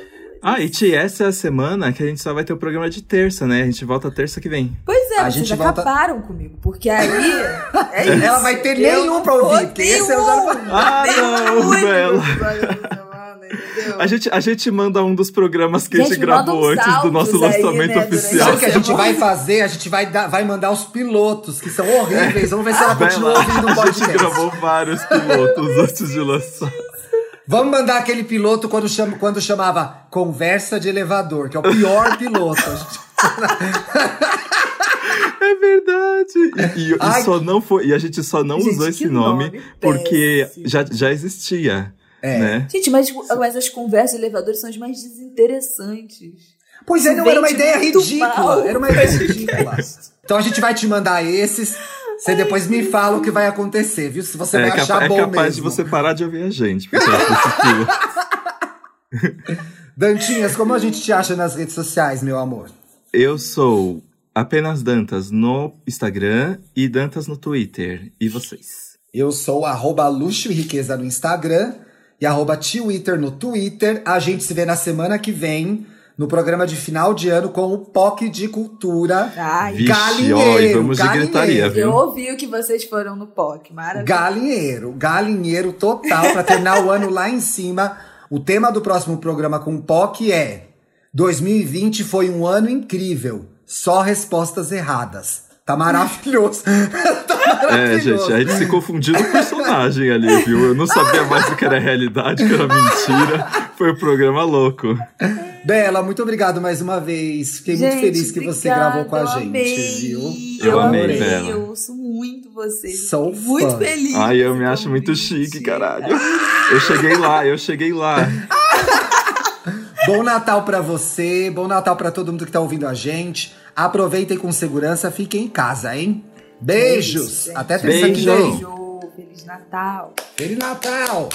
Ah, e Ti, essa é a semana que a gente só vai ter o programa de terça, né? A gente volta terça que vem. Pois é, A vocês gente volta- acabaram comigo, porque aí. É isso. Ela vai ter Eu nenhum pra ouvir, porque esse eu já não- nenhum, Ah, não, Bela. A gente, a gente manda um dos programas que a Gente, gente me manda gravou antes do nosso áudios aí, lançamento né, oficial. Sabe o que a gente vai fazer? A gente vai, dar, vai mandar os pilotos, que são horríveis. Vamos ver se ela Vai continua lá. ouvindo o A gente podcast. gravou vários pilotos antes de lançar. Vamos mandar aquele piloto quando, chama, quando chamava Conversa de Elevador, que é o pior piloto. É verdade. E, e- Ai, só não foi, e a gente só não Gente, usou esse nome, nome porque já, já existia. É. Né? Gente, mas, mas as conversas de elevadores são as mais desinteressantes. Pois é, não era uma ideia ridícula. mal. Era uma ideia ridícula. Então a gente vai te mandar esses. Você depois me fala o que vai acontecer, viu? Se você É, vai capa- achar é bom capaz mesmo. de você parar de ouvir a gente. Dantinhas, como a gente te acha nas redes sociais, meu amor? Eu sou apenas Dantas no Instagram e Dantas no Twitter. E vocês? Eu sou arroba luxo e riqueza no Instagram e arroba Twitter no Twitter. A gente se vê na semana que vem no programa de final de ano com o POC de Cultura. Ai, Vixe, galinheiro, ó, e vamos de galinheiro. gritaria, eu viu? ouvi o que vocês foram no POC, maravilha. Galinheiro, galinheiro total para terminar o ano lá em cima. O tema do próximo programa com o POC é 2020 foi um ano incrível, só respostas erradas. Tá maravilhoso. tá É, maravilhoso. gente, a gente se confundiu no personagem ali, viu? Eu não sabia mais o que era realidade, o que era mentira. Foi um programa louco. Bela, muito obrigado mais uma vez. Fiquei muito Gente, feliz que você obrigada, gravou com a gente, amei. viu? Eu, Eu amei, amei, Bela. eu ouço muito vocês. Sou muito fã. feliz. Ai, eu me acho muito chique, caralho. Eu cheguei lá, eu cheguei lá. Bom Natal pra você, bom Natal pra todo mundo que tá ouvindo a gente. Aproveitem com segurança, fiquem em casa, hein? Beijos! gente. Até terça que Beijo. vem. Beijo, Feliz Natal. Feliz Natal!